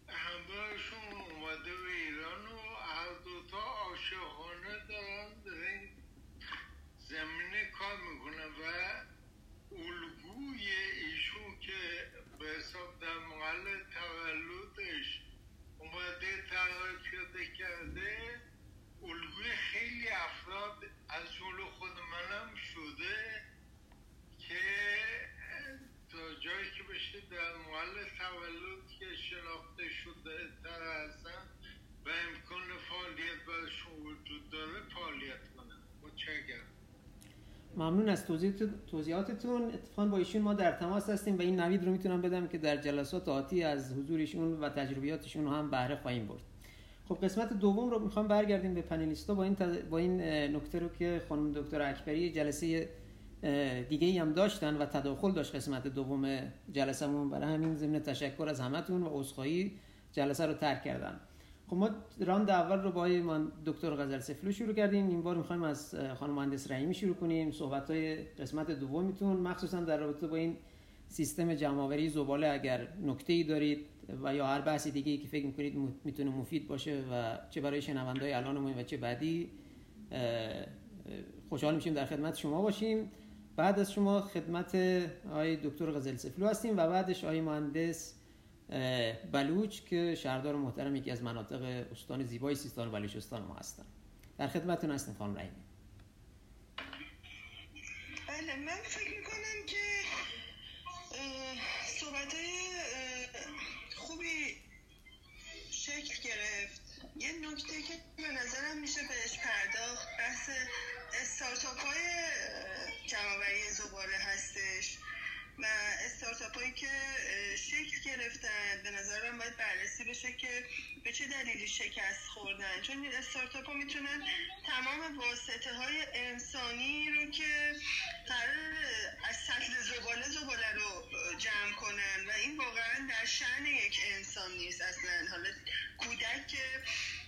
همراهشون اومده به ایران و هر دوتا عاشقانه دارن در این زمینه کار می‌کنن و الگوی ایشون که به حساب در محل تولدش اومده تقاعد شده کرده الگوی خیلی افراد از جمله خود منم شده که تا جایی که بشه در محل تولد که شناخته شده تر هستن و امکان فعالیت برشون وجود داره فعالیت کنن متشکرم ممنون از توضیحاتتون. اتفاقا با ایشون ما در تماس هستیم و این نوید رو می‌تونم بدم که در جلسات آتی از حضورشون و تجربیاتشون هم بهره خواهیم برد. خب قسمت دوم رو می‌خوام برگردیم به پنلیستا با این با این نکته رو که خانم دکتر اکبری جلسه دیگه هم داشتن و تداخل داشت قسمت دوم جلسهمون. برای همین ضمن تشکر از همتون و عذرخواهی جلسه رو ترک کردم خب ما راند اول رو با من دکتر غزل سفلو شروع کردیم. این بار می‌خوایم از خانم مهندس رحیمی شروع کنیم. صحبت های قسمت دومیتون. مخصوصا در رابطه با این سیستم جمعآوری زباله. اگر نکته ای دارید و یا هر بحث دیگه ای که فکر می‌کنید می‌تونه مفید باشه و چه برای شنوندای الانمون و چه بعدی خوشحال میشیم در خدمت شما باشیم. بعد از شما خدمت آقای دکتر غزل سفلو هستیم و بعدش آقای مهندس بلوچ که شهردار محترم یکی از مناطق استان زیبای سیستان و بلوچستان ما هستن. در خدمتتون هستیم خانم رحیمی. بله من فکر می‌کنم که صحبت خوبی شکل گرفت. یه نکته که به نظرم میشه بهش پرداخت بحث استارتاپ های جمعوری زباله هستش. و استارتاپ هایی که شکل گرفتن. به نظرم باید بررسی بشه که به چه دلیلی شکست خوردن. چون این استارتاپ ها می‌تونن تمام واسطه های انسانی رو که قرار از سطل زباله زباله رو جمع کنن و این واقعا در شن یک انسان نیست اصلا. حالا کودک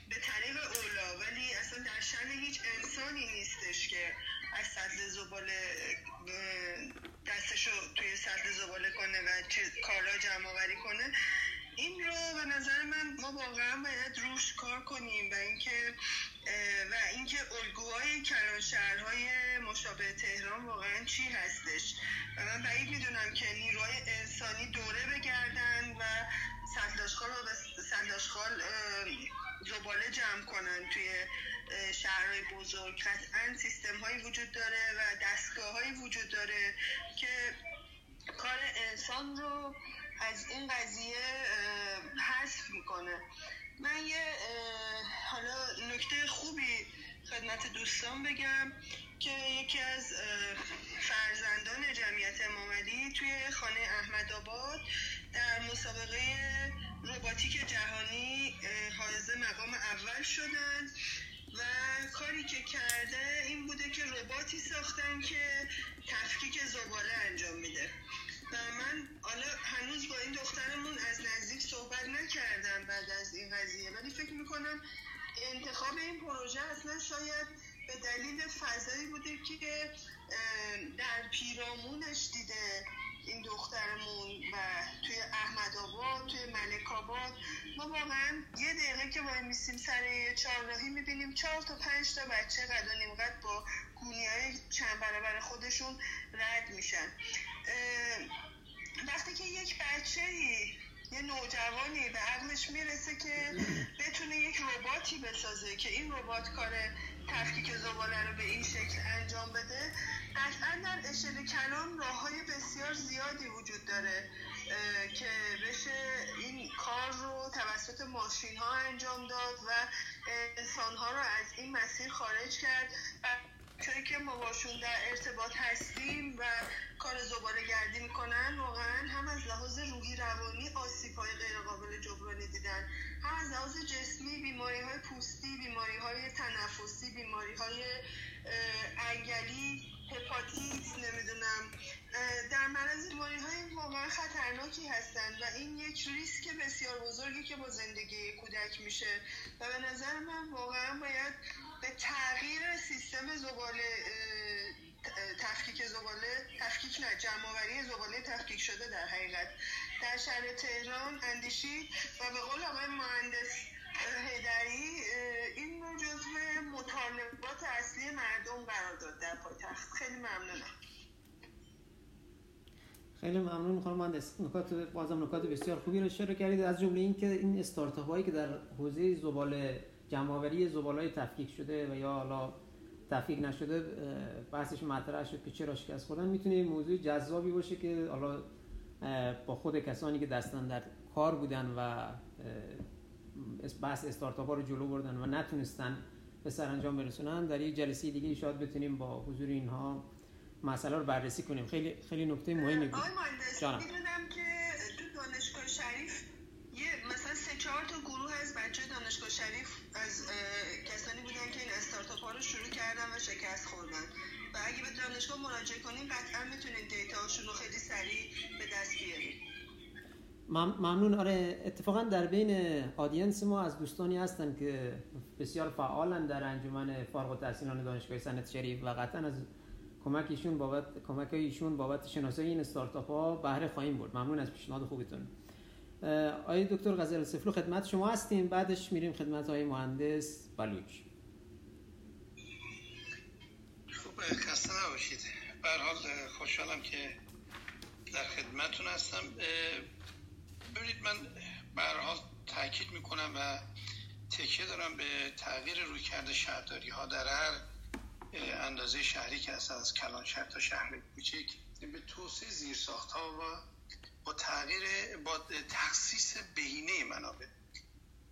به طریق اولا ولی اصلا در شن هیچ انسانی نیستش که از سطل زباله دستشو توی سطل زباله کنه و کارا جمع آوری کنه. این رو به نظر من ما واقعا باید روش کار کنیم و اینکه و اینکه الگوهای کلان شهرهای مشابه تهران واقعا چی هستش. و من بعید می‌دونم که نیروهای انسانی دوره بگردن و سنداشخال و زباله جمع کنن توی شهرهای بزرگ. قطعا سیستم هایی وجود داره و دستگاه هایی وجود داره که کار انسان رو از این قضیه حذف می‌کنه. من یه حالا نکته خوبی خدمت دوستان بگم که یکی از فرزندان جمعیت امامعلی توی خانه احمد آباد در مسابقه روباتیک جهانی حائز مقام اول شدن و کاری که کرده این بوده که رباتی ساختن که تفکیک زباله انجام میده. و من حالا هنوز با این دخترمون از نزدیک صحبت نکردم بعد از این قضیه. ولی فکر می‌کنم انتخاب این پروژه اصلا شاید به دلیل فضایی بوده که در پیرامونش دیده این دخترمون و توی احمد آباد توی ملک آباد. ما واقعا یه دقیقه که وای میسیم سر چهارراهی می‌بینیم چهار تا پنج تا بچه قد و نیمقد با گونی های چند برابر خودشون رد میشن. وقتی که یک بچه یه نوجوانی به عقلش می‌رسه که بتونه یک رباتی بسازه که این ربات کار تفکیک زباله رو به این شکل انجام بده. قطعا در اشل کلان راه های بسیار زیادی وجود داره که بشه این کار رو توسط ماشین ها انجام داد و انسان ها رو از این مسیر خارج کرد. چون که ما باشون در ارتباط هستیم و کار زباله گردی می‌کنن واقعا هم از لحاظ روحی روانی آسیب های غیر قابل جبرانی دیدن. هم از لحاظ جسمی بیماری های پوستی بیماری های تنفسی بیماری های انگلی هپاتیت نمی‌دونم. در معرض بیماری های واقعا خطرناکی هستند و این یک ریسک بسیار بزرگی که با زندگی کودک میشه. و به نظر من واقعا باید به تغییر سیستم زباله تفکیک زباله تفکیک نه جمعآوری زباله تفکیک شده در حقیقت. در شهر تهران اندیشید و به قول آقای مهندس هیدری این رو جزو مطالبات اصلی مردم قرار داد در پایتخت. خیلی ممنونم. خیلی ممنون می‌خوام مهندس. نکات بازم نکات بسیار خوبی رو اشاره کردید. از جمله اینکه این استارتاپ هایی که در حوزه زباله جمعآوری زبالای تفکیک شده و یا حالا تفکیک نشده بحثش مطرح شد که چرا شکست خوردن. می‌تونه موضوع جذابی باشه که حالا با خود کسانی که دستن در کار بودن و بحث استارتاپ ها رو جلو بردن و نتونستن به سرانجام برسونن در یک جلسه دیگه شاید بتونیم با حضور اینها مسئله رو بررسی کنیم. خیلی خیلی نکته مهمی بود. جانم. می‌دونم که تو دانشگاه شریف یه مثلا سه چهار تا گروه از بچه دانشگاه شریف از کسانی بودن که این استارتاپ ها رو شروع کردن و شکست خوردن. و اگه به دانشگاه مراجعه کنیم قطعا می‌تونید دیتا هاشون رو خیلی سریع به دست بیارید ممنون. آره اتفاقا در بین آدینس ما از دوستانی هستن که بسیار فعالن در انجمن فارغ التحصیلان دانشگاه سنت شریف و قطعا از کمک ایشون بابت کمک ایشون بابت شناسایی این استارتاپ ها بهره خواهیم برد. ممنون از پیشنهاد خوبتون. آقای دکتر غزل سفلو خدمت شما هستیم. بعدش میریم خدمت آقای مهندس بلوچ. خوب خسته نباشید. حال خوشحالم که در خدمتون هستم. ببینید من برها تاکید می‌کنم و تکیه دارم به تغییر روی کرده شهرداری ها در هر اندازه شهری که هست از کلان شهر تا شهر کوچک به توسعه زیر ها و با تغییر با تخصیص بهینه منابع.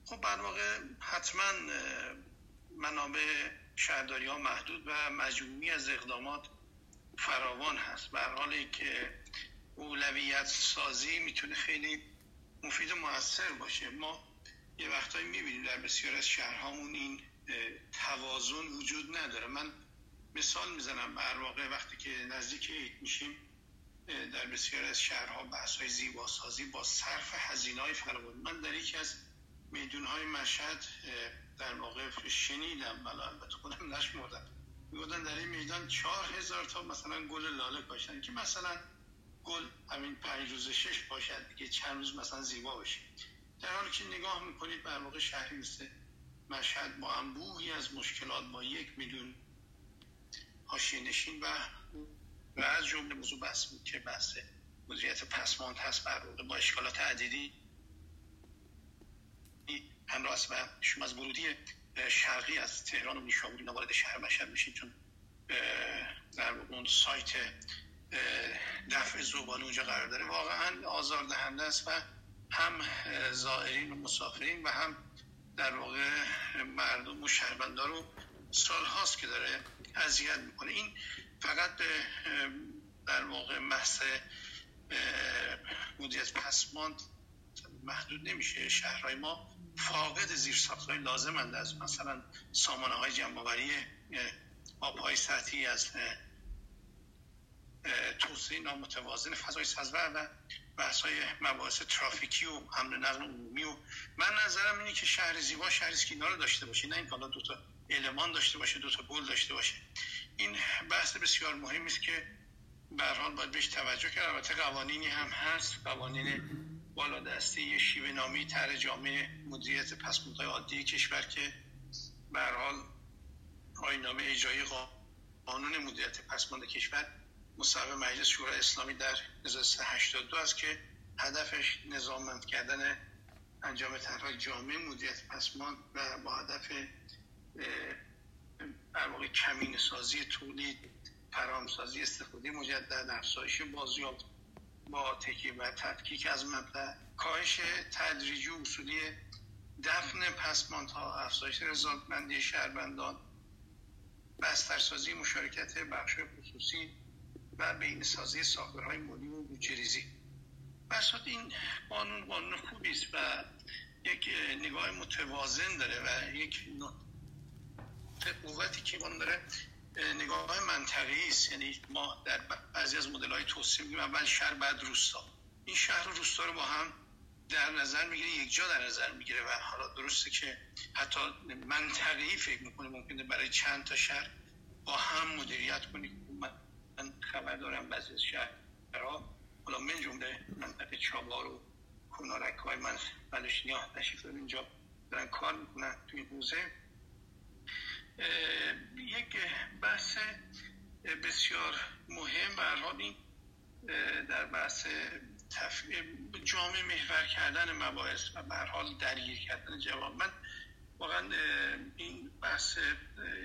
خب بر واقع حتما منابع شهرداری ها محدود و مجموعی از اقدامات فراوان هست. بر حالی که اولویت سازی می‌تونه خیلی مفید و موثر باشه. ما یه وقتایی می‌بینیم در بسیار از شهرهامون این توازن وجود نداره. من مثال می‌زنم. بر واقع وقتی که نزدیک عید میشیم در بسیار از شهرها بحث های زیباسازی با صرف هزینه های فراوان. من در یکی از میدون های مشهد در واقع شنیدم بلا البته خودم نشمردم. می‌گفتن در این میدان چهار هزار تا مثلا گل لاله کاشتن که مثلا گل همین پنج روز شش باشد دیگه چند روز مثلا زیبا باشه در حالی که نگاه می‌کنید بر واقع شهری مثل مشهد با انبوهی از مشکلات با یک میلیون حاشیه نشین و و از جمله موضوع بحث بود که بحث مدیریت پسماند هست بر با اشکالات عدیدی. همراه است و شما از ورودی شرقی از تهران و نیشابوری وارد شهر مشهد میشین چون در اون سایت دفع زوبان اونجا قرار داره. واقعا آزار دهنده است و هم زائرین و مسافرین و هم در واقع مردم و شهروندها رو سال هاست که داره اذیت می‌کنه. این فقط به در واقع محض مدیریت پسماند محدود نمیشه. شهرهای ما فاقد زیر های لازمند از مثلا سامانه های جمعآوری آبهای سطحی از توسعه نامتوازن فضای سزور و بحث های مباحث ترافیکی و حمل نقل عمومی و من نظرم اینه که شهر زیبا شهری که اینا رو داشته باشه. نه این حالا دو تا المان داشته باشه دو تا گل داشته باشه. این بحث بسیار مهمی است که به حال باید بهش توجه کرد البته قوانینی هم هست. قوانین بالا دستی یه شیوه نامی طرح جامعه مدیریت پسماندهای عادی کشور که به حال نامه اجرایی قانون مدیریت پسماند کشور مصوب مجلس شورای اسلامی در 1382 است که هدفش نظاممند کردن انجام طرح جامعه مدیریت پسماند و با هدف در واقع کمین سازی تولید فرامسازی استفاده مجدد افزایش بازیافت با تکیه و تفکیک از مبدع کاهش تدریجی و اصولی دفن ها افزایش رضایتمندی شهروندان بسترسازی مشارکت بخش خصوصی و بین سازی ساختارهای مالی و بودجه‌ریزی بسات این قانون قانون خوبی است و یک نگاه متوازن داره و یک قوتی که قانون داره نگاه منطقی است. یعنی ما در بعضی از مدل های توصیه میگیم اول شهر بعد روستا. این شهر و روستا رو با هم در نظر می‌گیره یک جا در نظر می‌گیره و حالا درسته که حتی منطقی فکر می‌کنه ممکنه برای چند تا شهر با هم مدیریت کنی من خبر دارم بعضی از شهرها حالا من جمله منطقه چابار و کنارک های من بلشنیا تشریف اینجا دارن کار می‌کنن توی حوزه. یک بحث بسیار مهم به این در بحث جامعه محور کردن مباحث و به حال درگیر کردن جواب. من واقعا این بحث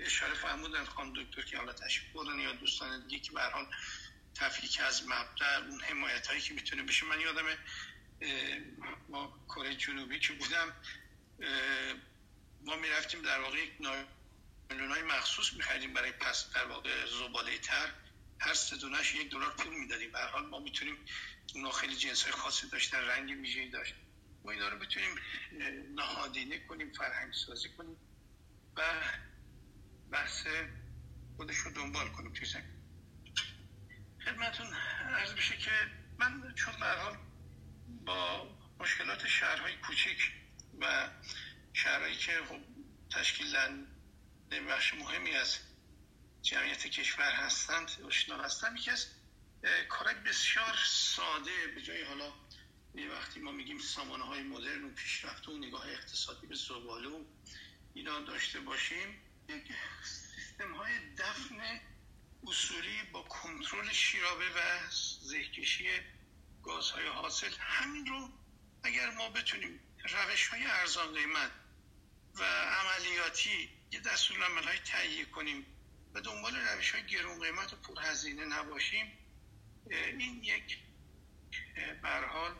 اشاره فرمودن خانم دکتر که حالا تشریف بردن یا دوستان دیگه که به حال تفکیک از مبدا اون حمایت هایی که می‌تونه بشه. من یادم ما کره جنوبی که بودم ما می‌رفتیم در واقع یک میلیون های مخصوص میخریدیم برای پس در واقع زباله تر هر سه دونش یک دلار پول می‌دادیم. به حال ما می‌تونیم اونا خیلی جنس های خاصی داشتن رنگ ویژه‌ای داشت. ما اینا رو بتونیم نهادینه کنیم فرهنگ سازی کنیم و بحث خودش رو دنبال کنیم. توی زمین خدمتون عرض بشه که من چون به حال با مشکلات شهرهای کوچیک و شهرهایی که خب تشکیل بخش مهمی از جمعیت کشور هستند آشنا هستند یکی از کارهای بسیار ساده به جای حالا یه وقتی ما میگیم سامانه های مدرن و پیشرفته و نگاه اقتصادی به زباله و اینا داشته باشیم یک سیستم های دفن اصولی با کنترل شیرابه و زهکشی گازهای حاصل. همین رو اگر ما بتونیم روش های ارزان قیمت و عملیاتی یه دستور عمل های تهیه کنیم و دنبال روش های گرون قیمت و پرهزینه نباشیم این یک برحال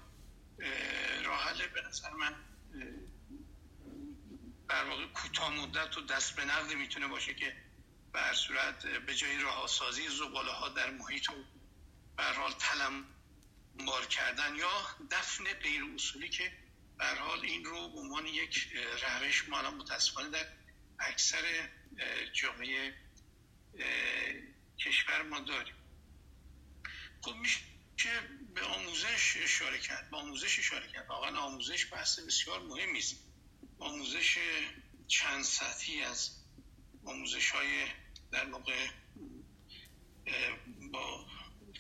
راه حل به نظر من در واقع کوتاه مدت و دست به نقد می‌تونه باشه که به صورت به جای راه سازی زباله ها در محیط و به حال تلم بار کردن یا دفن غیر اصولی که به حال این رو به عنوان یک روش ما الان متاسفانه در اکثر جامعه کشور ما داریم. خب میشه به آموزش اشاره کرد. به آموزش اشاره کرد. واقعا آموزش بحث بسیار مهمی است. آموزش چند سطحی از آموزش های در موقع با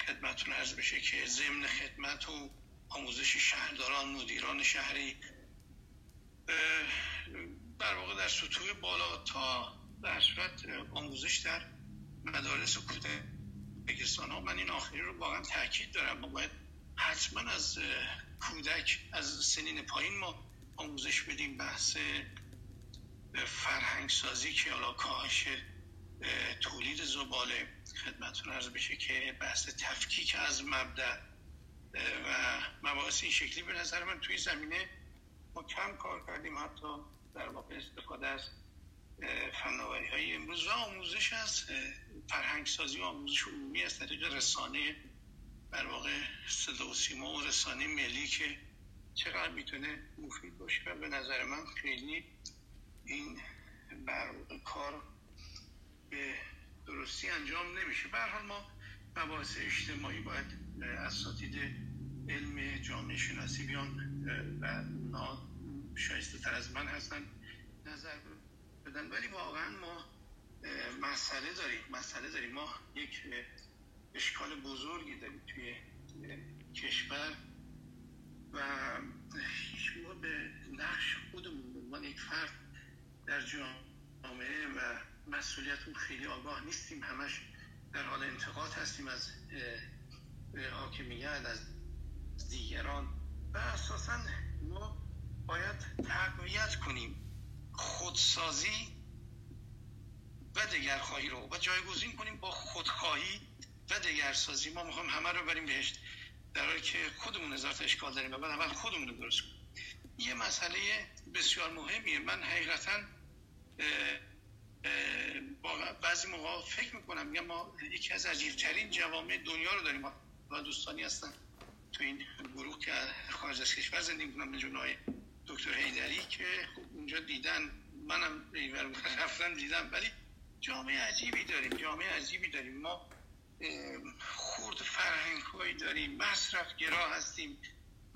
خدمتون عرض بشه که ضمن خدمت و آموزش شهرداران مدیران شهری. در واقع در سطوح بالا تا در صورت آموزش در مدارس کودکستان ها. من این آخری رو واقعا تاکید دارم. ما باید حتما از کودک از سنین پایین ما آموزش بدیم. بحث فرهنگ سازی که حالا کاهش تولید زباله خدمتون عرض بشه که بحث تفکیک از مبدع و مباحث این شکلی به نظر من توی زمینه ما کم کار کردیم. حتی در واقع استفاده از فناوری های امروز و آموزش از فرهنگ سازی و آموزش عمومی از طریق رسانه در واقع صدا و سیما و رسانه ملی که چقدر می‌تونه مفید باشه و به نظر من خیلی این بر کار به درستی انجام نمیشه. به حال ما مباحث اجتماعی باید اساتید علم جامعه شناسی بیان و شایسته تر از من هستن نظر بدن. ولی واقعا ما مسئله داریم مسئله داریم. ما یک اشکال بزرگی داریم توی کشور و هیچ به نقش خودمون به عنوان یک فرد در جامعه و مسئولیت اون خیلی آگاه نیستیم. همش در حال انتقاد هستیم از حاکمیت از دیگران. و اساسا ما باید تقویت کنیم. خودسازی و دگرخواهی رو و جایگزین کنیم با خودخواهی و دگرسازی. ما می‌خوام همه رو بریم بهشت در حالی که خودمون هزار اشکال داریم و بعد اول خودمون رو درست کنیم. یه مسئله بسیار مهمیه. من حقیقتا بعضی موقع فکر می‌کنم میگم ما یکی از عجیبترین جوامع دنیا رو داریم. و دوستانی هستن تو این گروه که خارج از کشور زندگی می‌کنم جنای دکتر هیدری که خب اونجا دیدن منم ایور رفتن دیدم ولی جامعه عجیبی داریم جامعه عجیبی داریم. ما خورد فرهنگ هایی داریم مصرف گرا هستیم.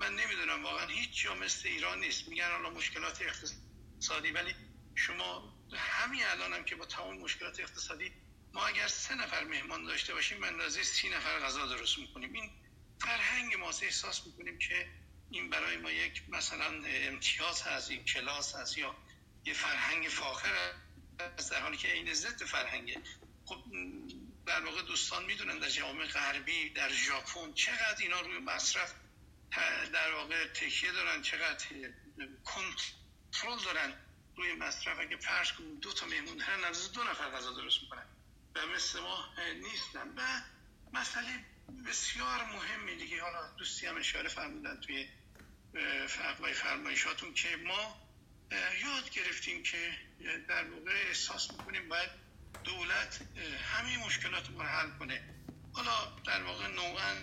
من نمی‌دونم واقعا هیچ جا مثل ایران نیست. میگن حالا مشکلات اقتصادی ولی شما همین الان هم که با تمام مشکلات اقتصادی ما اگر سه نفر مهمان داشته باشیم من اندازه سی نفر غذا درست می‌کنیم. این فرهنگ ما احساس می‌کنیم که این برای ما یک مثلا امتیاز هست این کلاس هست یا یه فرهنگ فاخر هست در حالی که این ضد فرهنگه. خب در واقع دوستان می‌دونن در جامعه غربی در ژاپن چقدر اینا روی مصرف در واقع تکیه دارن چقدر کنترل دارن روی مصرف. اگه فرض کنیم دو تا مهمون دارن از دو نفر غذا درست می‌کنن و مثل ما نیستن. و مسئله بسیار مهمی دیگه. حالا دوستی هم اشاره فرمودن توی فرمای فرمایشاتون که ما یاد گرفتیم که در موقع احساس می‌کنیم باید دولت همه مشکلات رو حل کنه. حالا در واقع نوعا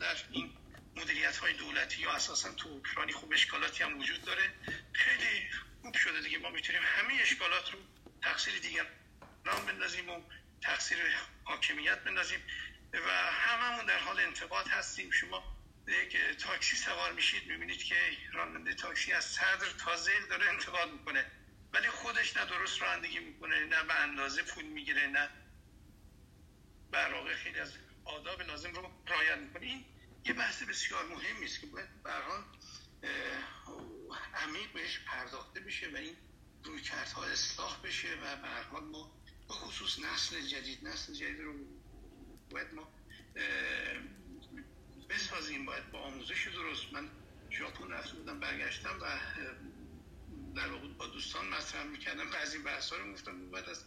در این مدیریت های دولتی یا اساسا تو اوکراینی خوب اشکالاتی هم وجود داره. خیلی خوب شده دیگه. ما می‌تونیم همه اشکالات رو تقصیر دیگر نام بندازیم و تقصیر حاکمیت بندازیم و هممون در حال انتقاد هستیم. شما یک تاکسی سوار میشید می‌بینید که راننده تاکسی از صدر تا زیل داره انتقاد می‌کنه. ولی خودش نه درست رانندگی می‌کنه نه به اندازه پول می‌گیره نه برای خیلی از آداب لازم رو رعایت می‌کنه. این یه بحث بسیار مهمی است که باید به حال عمیق بهش پرداخته بشه و این روی کردها اصلاح بشه و به ما به خصوص نسل جدید نسل جدید رو باید ما بسازیم باید با آموزش درست. من ژاپن رفته بودم برگشتم و در واقع با دوستان مطرح می‌کردم. بعضی بحثا رو گفتم بعد از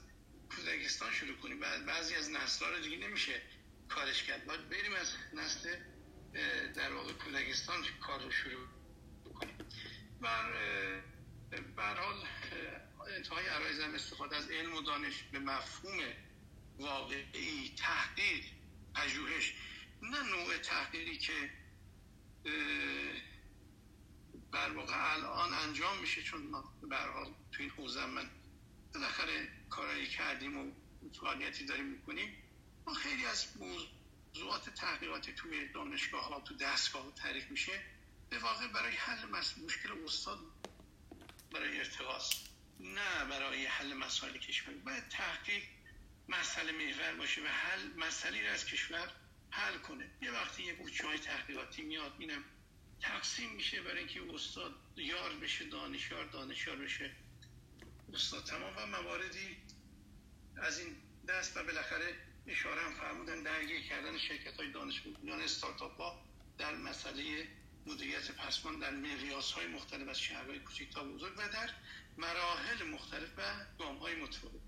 کودکستان شروع کنیم. بعد بعضی از نسل‌ها رو دیگه نمیشه کارش کرد. باید بریم از نسل در واقع کودکستان کار رو شروع کنیم. بر بر حال انتهای عرایزم استفاده از علم و دانش به مفهوم واقعی تحقیق پژوهش نه نوع تحقیقی که بر واقع الان انجام میشه چون ما به حال تو این حوزه من بالاخره کارایی کردیم و فعالیتی داریم می‌کنیم. ما خیلی از موضوعات تحقیقاتی توی دانشگاه ها تو دستگاه تعریف میشه. به واقع برای حل مشکل استاد برای ارتقاص نه برای حل مسائل کشور. باید تحقیق مسئله محور باشه و حل مسئله از کشور حل کنه. یه وقتی یه بوچه های تحقیقاتی میاد اینم تقسیم میشه برای اینکه استاد یار بشه دانشیار دانشیار بشه. استاد تمام و مواردی از این دست و بالاخره اشاره هم فرمودن درگیر کردن شرکت های دانش بودن استارتاپ ها در مسئله مدیریت پسمان در مقیاس های مختلف از شهرهای کوچک تا بزرگ و در مراحل مختلف و گام های متفاوت.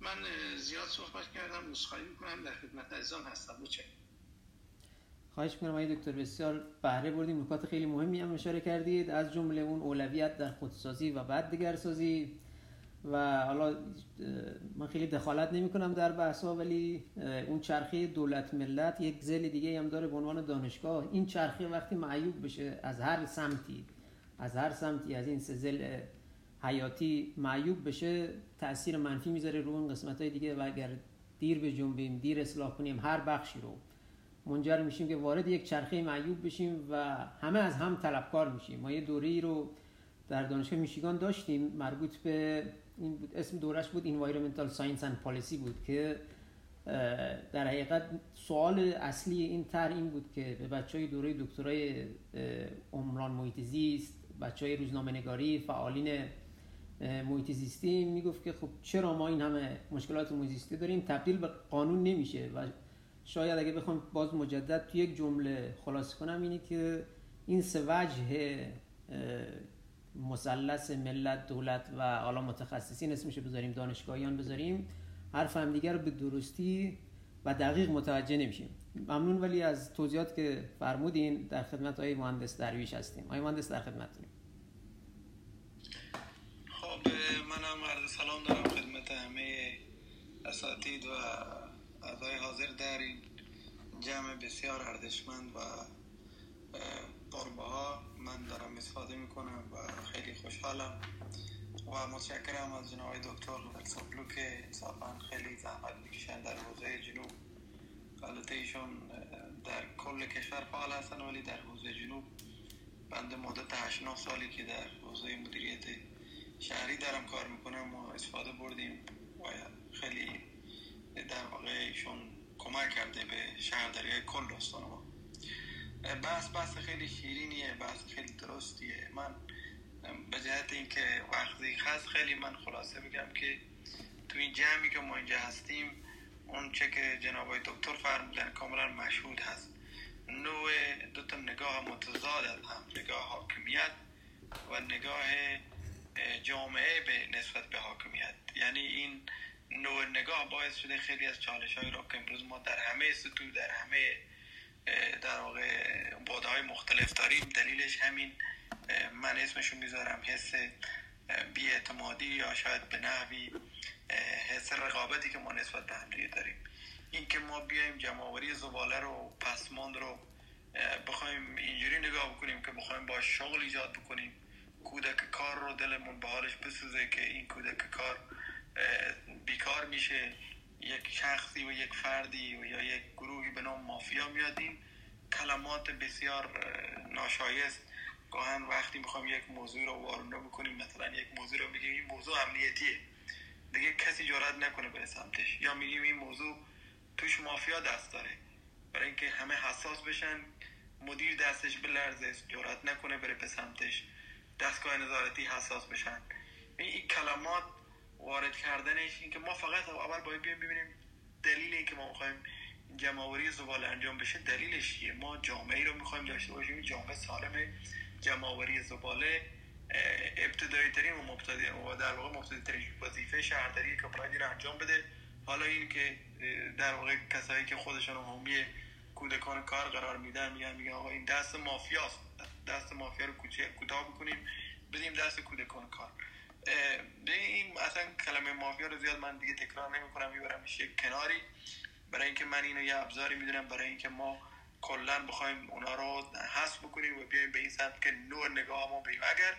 من زیاد صحبت کردم عذرخواهی می‌کنم. در خدمت عزیزان هستم. متشکرم. خواهش می‌کنم آقای دکتر بسیار بهره بردیم. نکات خیلی مهمی هم اشاره کردید. از جمله اون اولویت در خودسازی و بعد دیگرسازی. و حالا من خیلی دخالت نمی کنم در بحث ولی اون چرخه دولت ملت یک زل دیگه هم داره به عنوان دانشگاه. این چرخه وقتی معیوب بشه از هر سمتی از هر سمتی از این سه حیاتی معیوب بشه تاثیر منفی می‌ذاره رو اون قسمت های دیگه. و اگر دیر به جنبیم دیر اصلاح کنیم هر بخشی رو منجر میشیم که وارد یک چرخه معیوب بشیم و همه از هم طلبکار میشیم. ما یه دوره رو در دانشگاه میشیگان داشتیم. مربوط به این بود اسم دورش بود Environmental Science and Policy بود که در حقیقت سوال اصلی این تر این بود که به بچه های دوره دکترای عمران محیط زیست بچه های روزنامه نگاری فعالین محیط زیستی می‌گفت که خب چرا ما این همه مشکلات محیط زیستی داریم؟ تبدیل به قانون نمیشه و شاید اگه بخوام باز مجدد تو یک جمله خلاصه کنم اینه که این سه وجه مثلث ملت دولت و حالا متخصصین اسمش بذاریم دانشگاهیان بذاریم حرف هم دیگر رو به درستی و دقیق متوجه نمیشیم. ممنون ولی از توضیحات که فرمودین در خدمت های مهندس درویش هستیم. آقای مهندس در خدمتتونیم خب منم عرض سلام دارم خدمت همه اساتید و اعضای حاضر در این جمع بسیار ارزشمند و ها من دارم استفاده می‌کنم و خیلی خوشحالم. و متشکرم از جناب دکتر سپلو که انصافا خیلی زحمت می‌کشن در حوزه جنوب. البته ایشون در کل کشور فعال هستن ولی در حوزه جنوب بنده مدت 8 سالی که در حوزه مدیریت شهری دارم کار می‌کنم و استفاده بردیم. و خیلی در واقع ایشون کمک کرده به شهرداری کل استان ما. بحث بحث خیلی شیرینیه بحث خیلی درستیه. من به جهت اینکه وقتی هست خیلی من خلاصه بگم که تو این جمعی که ما اینجا هستیم اون چه که جناب دکتر فرمودن کاملا مشهود هست. نوع دو تا نگاه متضاد از هم نگاه حاکمیت و نگاه جامعه به نسبت به حاکمیت. یعنی این نوع نگاه باعث شده خیلی از چالش های را که امروز ما در همه سطوح در همه در واقع باده های مختلف داریم دلیلش همین من اسمشو می‌ذارم حس بیاعتمادی یا شاید به نحوی حس رقابتی که ما نسبت به هم داریم. این که ما بیایم جمعوری زباله رو پسماند رو بخوایم اینجوری نگاه بکنیم که بخوایم با شغل ایجاد بکنیم کودک کار رو دلمون به حالش بسوزه که این کودک کار بیکار میشه یک شخصی و یک فردی و یا یک گروهی به نام مافیا میاد این کلمات بسیار ناشایست. گاهن وقتی می‌خوام یک موضوع رو وارونه بکنیم مثلا یک موضوع رو بگیم این موضوع امنیتیه. دیگه کسی جرات نکنه به سمتش. یا میگیم این موضوع توش مافیا دست داره. برای اینکه همه حساس بشن مدیر دستش به لرزه جرات نکنه بره به سمتش. دستگاه نظارتی حساس بشن. این کلمات وارد کردنش این که ما فقط اول باید بیایم ببینیم دلیل این که ما می‌خوایم جمعوری زباله انجام بشه دلیلش چیه؟ ما جامعه رو می‌خوایم داشته باشیم جامعه سالم جمعآوری زباله ابتدایی ترین و مبتدی و در واقع مبتدی ترین وظیفه شهرداری که باید انجام بده. حالا این که در واقع کسایی که خودشان حامی کودکان کار قرار میدن میگن میگن آقا این دست مافیاست. دست مافیا رو کوتاه بکنیم بدیم دست کودکان کار. این اصلا کلمه مافیا رو زیاد من دیگه تکرار نمی کنم می‌برم یک کناری. برای اینکه من اینو یه ابزاری می‌دونم برای اینکه ما کلا بخوایم اونا رو حذف بکنیم و بیایم به این سمت که نوع نگاه ما اگر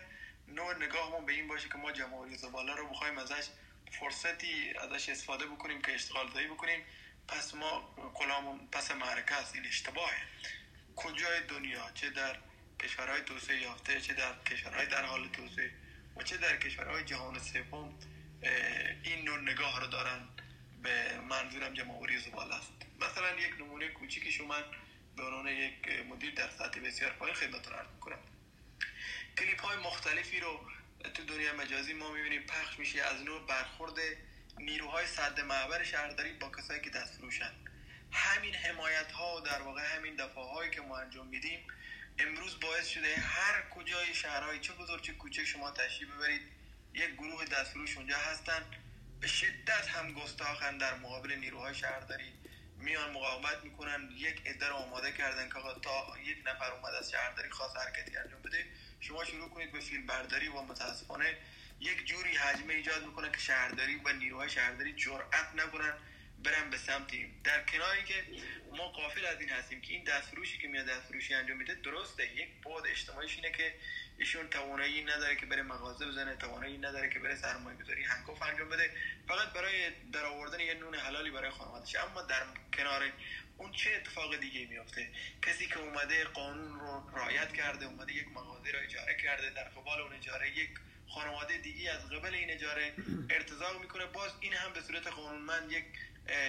نوع نگاهمون به این باشه که ما جمهوری زباله رو بخوایم ازش فرصتی ازش استفاده بکنیم که اشتغال زایی بکنیم پس ما کلامون پس معرکه است این اشتباهه. کجای دنیا؟ چه در کشورهای توسعه یافته چه در کشورهای در حال توسعه؟ و چه در کشورهای جهان سوم این نوع نگاه رو دارن به منظورم جمهوری زباله است. مثلا یک نمونه کوچیکی شما به عنوان یک مدیر در سطح بسیار پایین خدمت رو می‌کنم. کلیپ های مختلفی رو تو دنیا مجازی ما می‌بینیم. پخش میشه از نوع برخورد نیروهای صد معبر شهرداری با کسایی که دست همین حمایت ها و در واقع همین دفاع هایی که ما انجام میدیم امروز باعث شده هر کجای شهرهای چه بزرگ چه کوچه شما تشریف ببرید یک گروه دستفروش اونجا هستن. به شدت هم گستاخن در مقابل نیروهای شهرداری میان مقاومت می‌کنن. یک عده آماده کردن که تا یک نفر اومد از شهرداری خاص حرکتی انجام بده. شما شروع کنید به فیلم برداری و متاسفانه یک جوری حجمه ایجاد می‌کنه که شهرداری و نیروهای شهرداری جرأت نکنن. برن به سمتی. در کناری که ما قافل از این هستیم که این دستفروشی که میاد دستفروشی انجام میده درسته. یک بود اجتماعیش اینه که ایشون توانایی نداره که بره مغازه بزنه توانایی نداره که بره سرمایه گذاری هنگفت انجام بده. فقط برای در آوردن یه نون حلالی برای خانوادش اما در کنار اون چه اتفاق دیگه میافته؟ کسی که اومده قانون رو رعایت کرده اومده یک مغازه رو اجاره کرده در قبال اون اجاره یک خانواده دیگه از قبل این اجاره ارتزاق می‌کنه. باز این هم به صورت قانونمند یک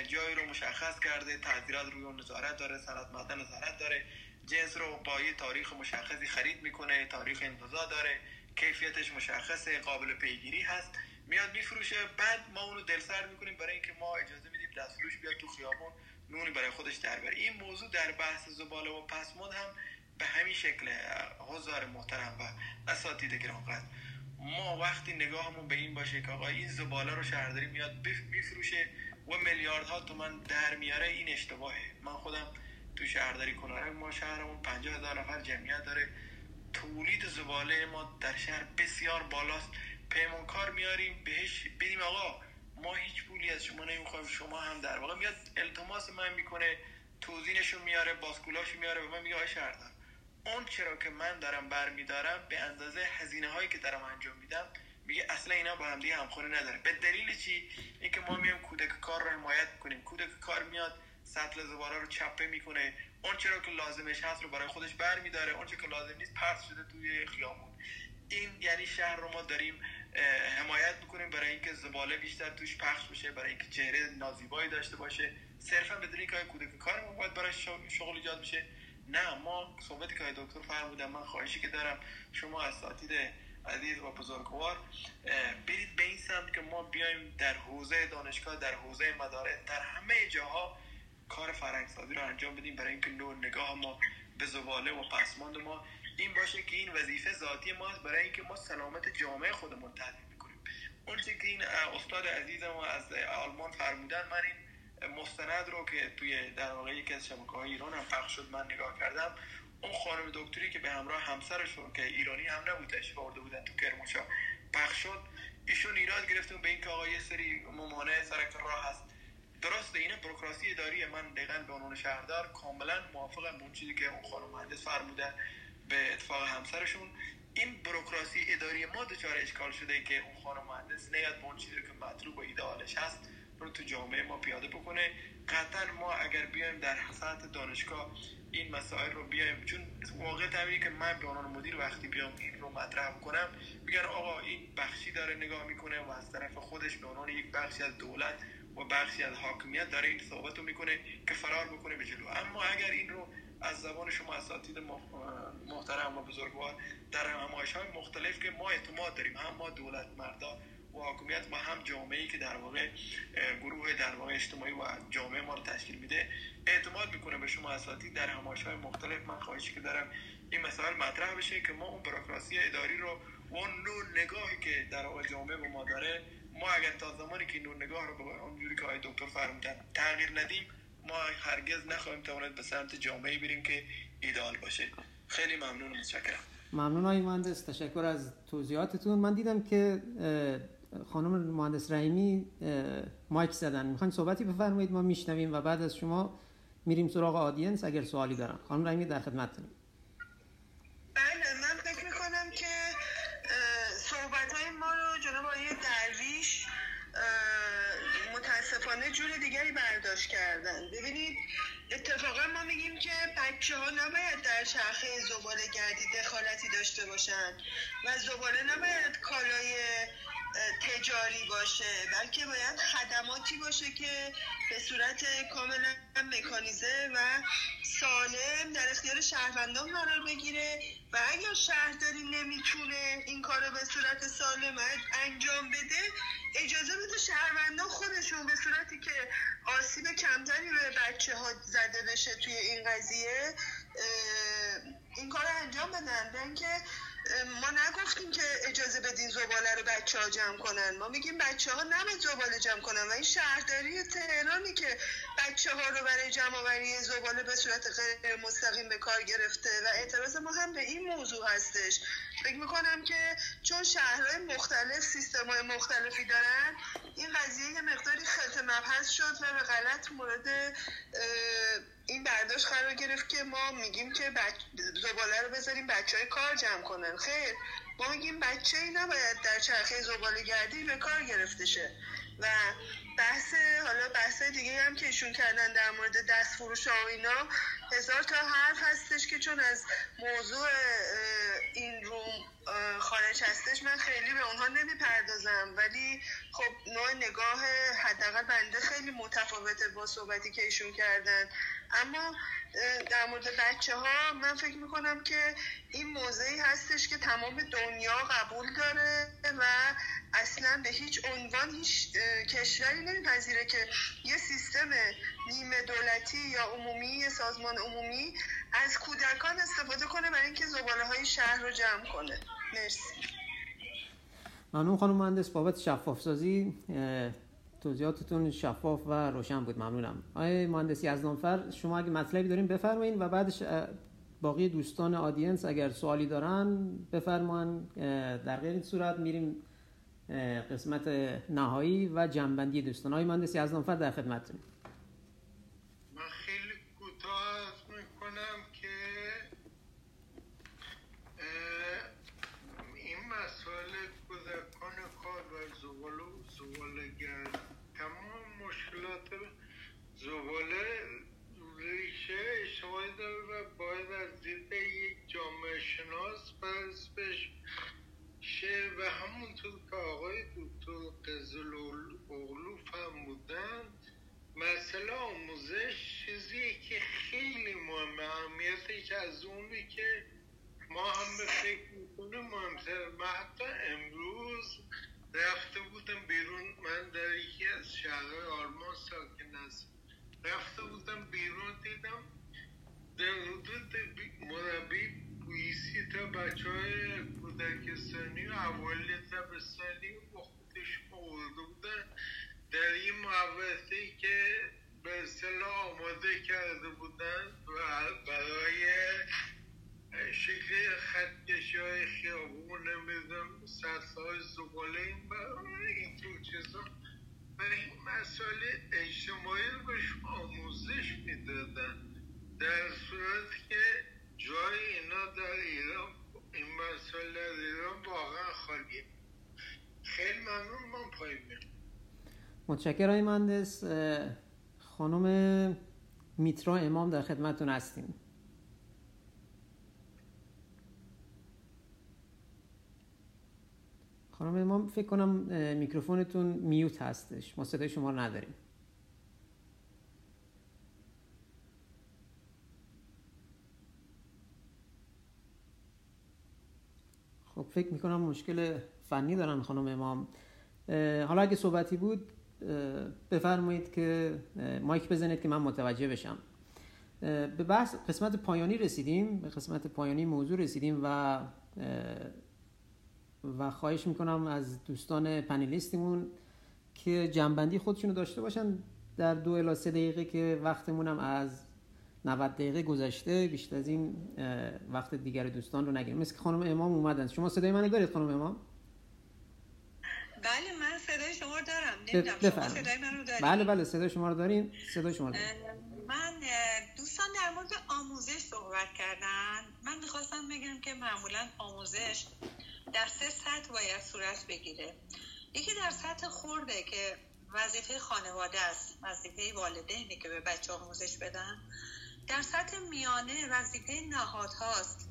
جایی رو مشخص کرده تعذیرات روی اون نظارت داره سند مدن نظارت داره. جنس رو با یه تاریخ مشخصی خرید می‌کنه تاریخ انتظار داره. کیفیتش مشخصه قابل پیگیری هست. میاد میفروشه. بعد ما اونو دلسرد می‌کنیم برای اینکه ما اجازه میدیم دستفروش بیاد تو خیابون. نونی برای خودش در بره این موضوع در بحث زباله و پسماند هم به همین شکل حضار محترم و اساتید گرانقدر ما وقتی نگاهمون به این باشه که آقا این زباله رو شهرداری میاد میفروشه. و میلیاردها تومن در میاره این اشتباهه. من خودم تو شهرداری کنارم ما شهرمون 50 هزار نفر جمعیت داره. تولید زباله ما در شهر بسیار بالاست. پیمانکار میاریم بهش بدیم. آقا ما هیچ پولی از شما نمی‌خوایم شما هم در واقع میاد التماس من می‌کنه توزینشو میاره باسکولاشو میاره به من میگه آقای شهردار اون چرا که من دارم برمیدارم به اندازه هزینه هایی که دارم انجام میدم میگه اصلا اینا با هم دیگه همخوانی نداره به دلیل چی؟ اینکه ما میایم کودک کار رو حمایت کنیم کودک کار میاد سطل زباله رو چپه می‌کنه. اون چرا که لازمش هست رو برای خودش برمیداره. اون که لازم نیست پرت شده توی خیابون. این یعنی شهر رو ما داریم حمایت می‌کنیم برای اینکه زباله بیشتر توش پخش بشه برای اینکه چهره نازیبایی داشته باشه. صرفا بدون اینکه کودک کار ما باید برای شغل ایجاد بشه. نه ما صحبتی که دکتر فرمودن من خواهشی که دارم شما اساتید عزیز و بزرگوار برید به این سمت که ما بیایم در حوزه دانشگاه در حوزه مدارس در همه جاها کار فرهنگسازی رو انجام بدیم برای اینکه نوع نگاه ما به زباله و پسماند ما این باشه که این وظیفه ذاتی ماست برای اینکه ما سلامت جامعه خودمون تضمین می‌کنیم. اون که این استاد عزیزم از آلمان فرمودن من این مستند رو که توی در واقع یکی از شبکه های ایران هم پخش شد من نگاه کردم اون خانم دکتری که به همراه همسرشون که ایرانی هم نبود تشریف آورده بودن تو کرمانشاه پخش شد. ایشون ایراد گرفتون به اینکه آقا یه سری ممانع سرک راه هست. درسته اینه بروکراسی اداری من دقیقا به عنوان شهردار کاملا موافقم اون چیزی که اون خانم مهندس فرمودن به اتفاق همسرشون. این بروکراسی اداری ما دچار اشکال شده که اون خانم مهندس نیاد به اون چیزی که مطلوب و ایدئالش هست. رو تو جامعه ما پیاده بکنه. قطعا ما اگر بیایم در سطح دانشگاه این مسائل رو بیایم چون واقع طبیعی که من به عنوان مدیر وقتی بیام این رو مطرح کنم میگن آقا این بخشی داره نگاه می‌کنه و از طرف خودش به عنوان یک بخشی از دولت و بخشی از حاکمیت داره این صحبت رو می‌کنه که فرار بکنه به جلو. اما اگر این رو از زبان شما اساتید محترم و بزرگوار در همایش های مختلف که ما اعتماد داریم هم ما دولت مردا حاکمیت و هم جامعه که در واقع گروه در واقع اجتماعی و جامعه ما رو تشکیل میده اعتماد می‌کنه به شما اساتید در همایش های مختلف. من خواهشی که دارم این مسائل مطرح بشه که ما اون بروکراسی اداری رو و اون نوع نگاهی که در واقع جامعه به ما داره ما اگر تا زمانی که نوع نگاه رو به اونجوری که آقای دکتر فرمودن تغییر ندیم ما هرگز نخواهیم تواند به سمت جامعه بریم که ایدال باشه. خیلی ممنون متشکرم. ممنون آقای مهندس. تشکر از توضیحاتتون. من دیدم که خانم مهندس رحیمی مایک زدن. می‌خواین صحبتی بفرمایید ما میشنویم و بعد از شما میریم سراغ آدینس اگر سوالی دارن. خانم رحیمی در خدمتتونیم بله من فکر می‌کنم که صحبت های ما رو جناب آقای درویش متاسفانه جور دیگری برداشت کردن. ببینید اتفاقا ما میگیم که بچه ها نباید در چرخه زباله گردی دخالتی داشته باشن و زباله نباید کالای تجاری باشه بلکه باید خدماتی باشه که به صورت کاملا مکانیزه و سالم در اختیار شهروندان قرار بگیره. و اگر شهرداری نمی‌تونه این کار رو به صورت سالم انجام بده اجازه بده شهروندان خودشون به صورتی که آسیب کمتری به بچه ها زده بشه توی این قضیه این کار رو انجام بدن. که ما نگفتیم که اجازه بدین زباله رو بچه ها جمع کنن. ما میگیم بچه ها نباید زباله جمع کنن و این شهرداری تهرانی که بچه ها رو برای جمع آوری زباله به صورت غیر مستقیم به کار گرفته و اعتراض ما هم به این موضوع هستش. فکر می‌کنم که چون شهرهای مختلف سیستم های مختلفی دارن این قضیه یه مقداری خلط مبحث شد و به غلط مورد این برداشت قرار گرفت که ما میگیم که بچ... زباله رو بذاریم بچه های کار جمع کنن. خیر ما میگیم بچه ای نباید در چرخه زباله گردی به کار گرفته شه. و بحث حالا بحث دیگه هم که ایشون کردن در مورد دست فروش و اینا هزار تا حرف هستش که چون از موضوع این روم خارج هستش من خیلی به اونها نمی‌پردازم. ولی خب نوع نگاه حداقل بنده خیلی متفاوته با صحبتی که ایشون کردن. اما در مورد بچه ها من فکر می‌کنم که این موضعی هستش که تمام دنیا قبول داره و اصلا به هیچ عنوان هیچ کشوری نمیپذیره که یه سیستم نیمه دولتی یا عمومی یه سازمان عمومی از کودکان استفاده کنه برای اینکه زباله های شهر رو جمع کنه. مرسی. ممنون خانم مهندس. بابت شفاف سازی توضیحاتتون شفاف و روشن بود. ممنونم. آقای مهندس یزدانفر شما اگه مطلبی دارین بفرمایید و بعدش باقی دوستان آدینس اگر سوالی دارن بفرمایید در غیر این صورت میریم قسمت نهایی و جنبندی دوستان. های مهندس یزدانفر در خدمتتون. مسئله اجتماعی رو بهش آموزش می‌دادن در صورت که جای اینا در ایران این مسئله در ایران واقعا خالیه. خیلی ممنون من پای متشکر های مهندس. خانم میترا امام در خدمتتون هستیم. خانم امام فکر کنم میکروفونتون میوت هستش. ما صدای شما رو نداریم. خب فکر می‌کنم مشکل فنی دارن خانم امام. حالا اگه صحبتی بود بفرمایید که مایک بزنید که من متوجه بشم. به بحث قسمت پایانی رسیدیم به قسمت پایانی موضوع رسیدیم و و خواهش می‌کنم از دوستان پنلیستیمون که جنبندی خودشونو داشته باشن در دو الی سه دقیقه که وقتمونم از 90 دقیقه گذشته بیشتر از این وقت دیگر دوستان رو نگیریم مثل که خانم امام اومدن. شما صدای منو دارید خانم امام؟ بله من صدای شما دارم. نمی‌دونم شما صدای من رو دارید؟ بله بله صدای شما رو دارین. صدای شما رو من دوستان در مورد آموزش صحبت کردن. من می‌خواستم بگم که معمولا آموزش در سه سطح باید صورت بگیره. یکی در سطح خورده که وظیفه خانواده است وظیفه والدینی که به بچه آموزش بدن. در سطح میانه وظیفه نهاد هاست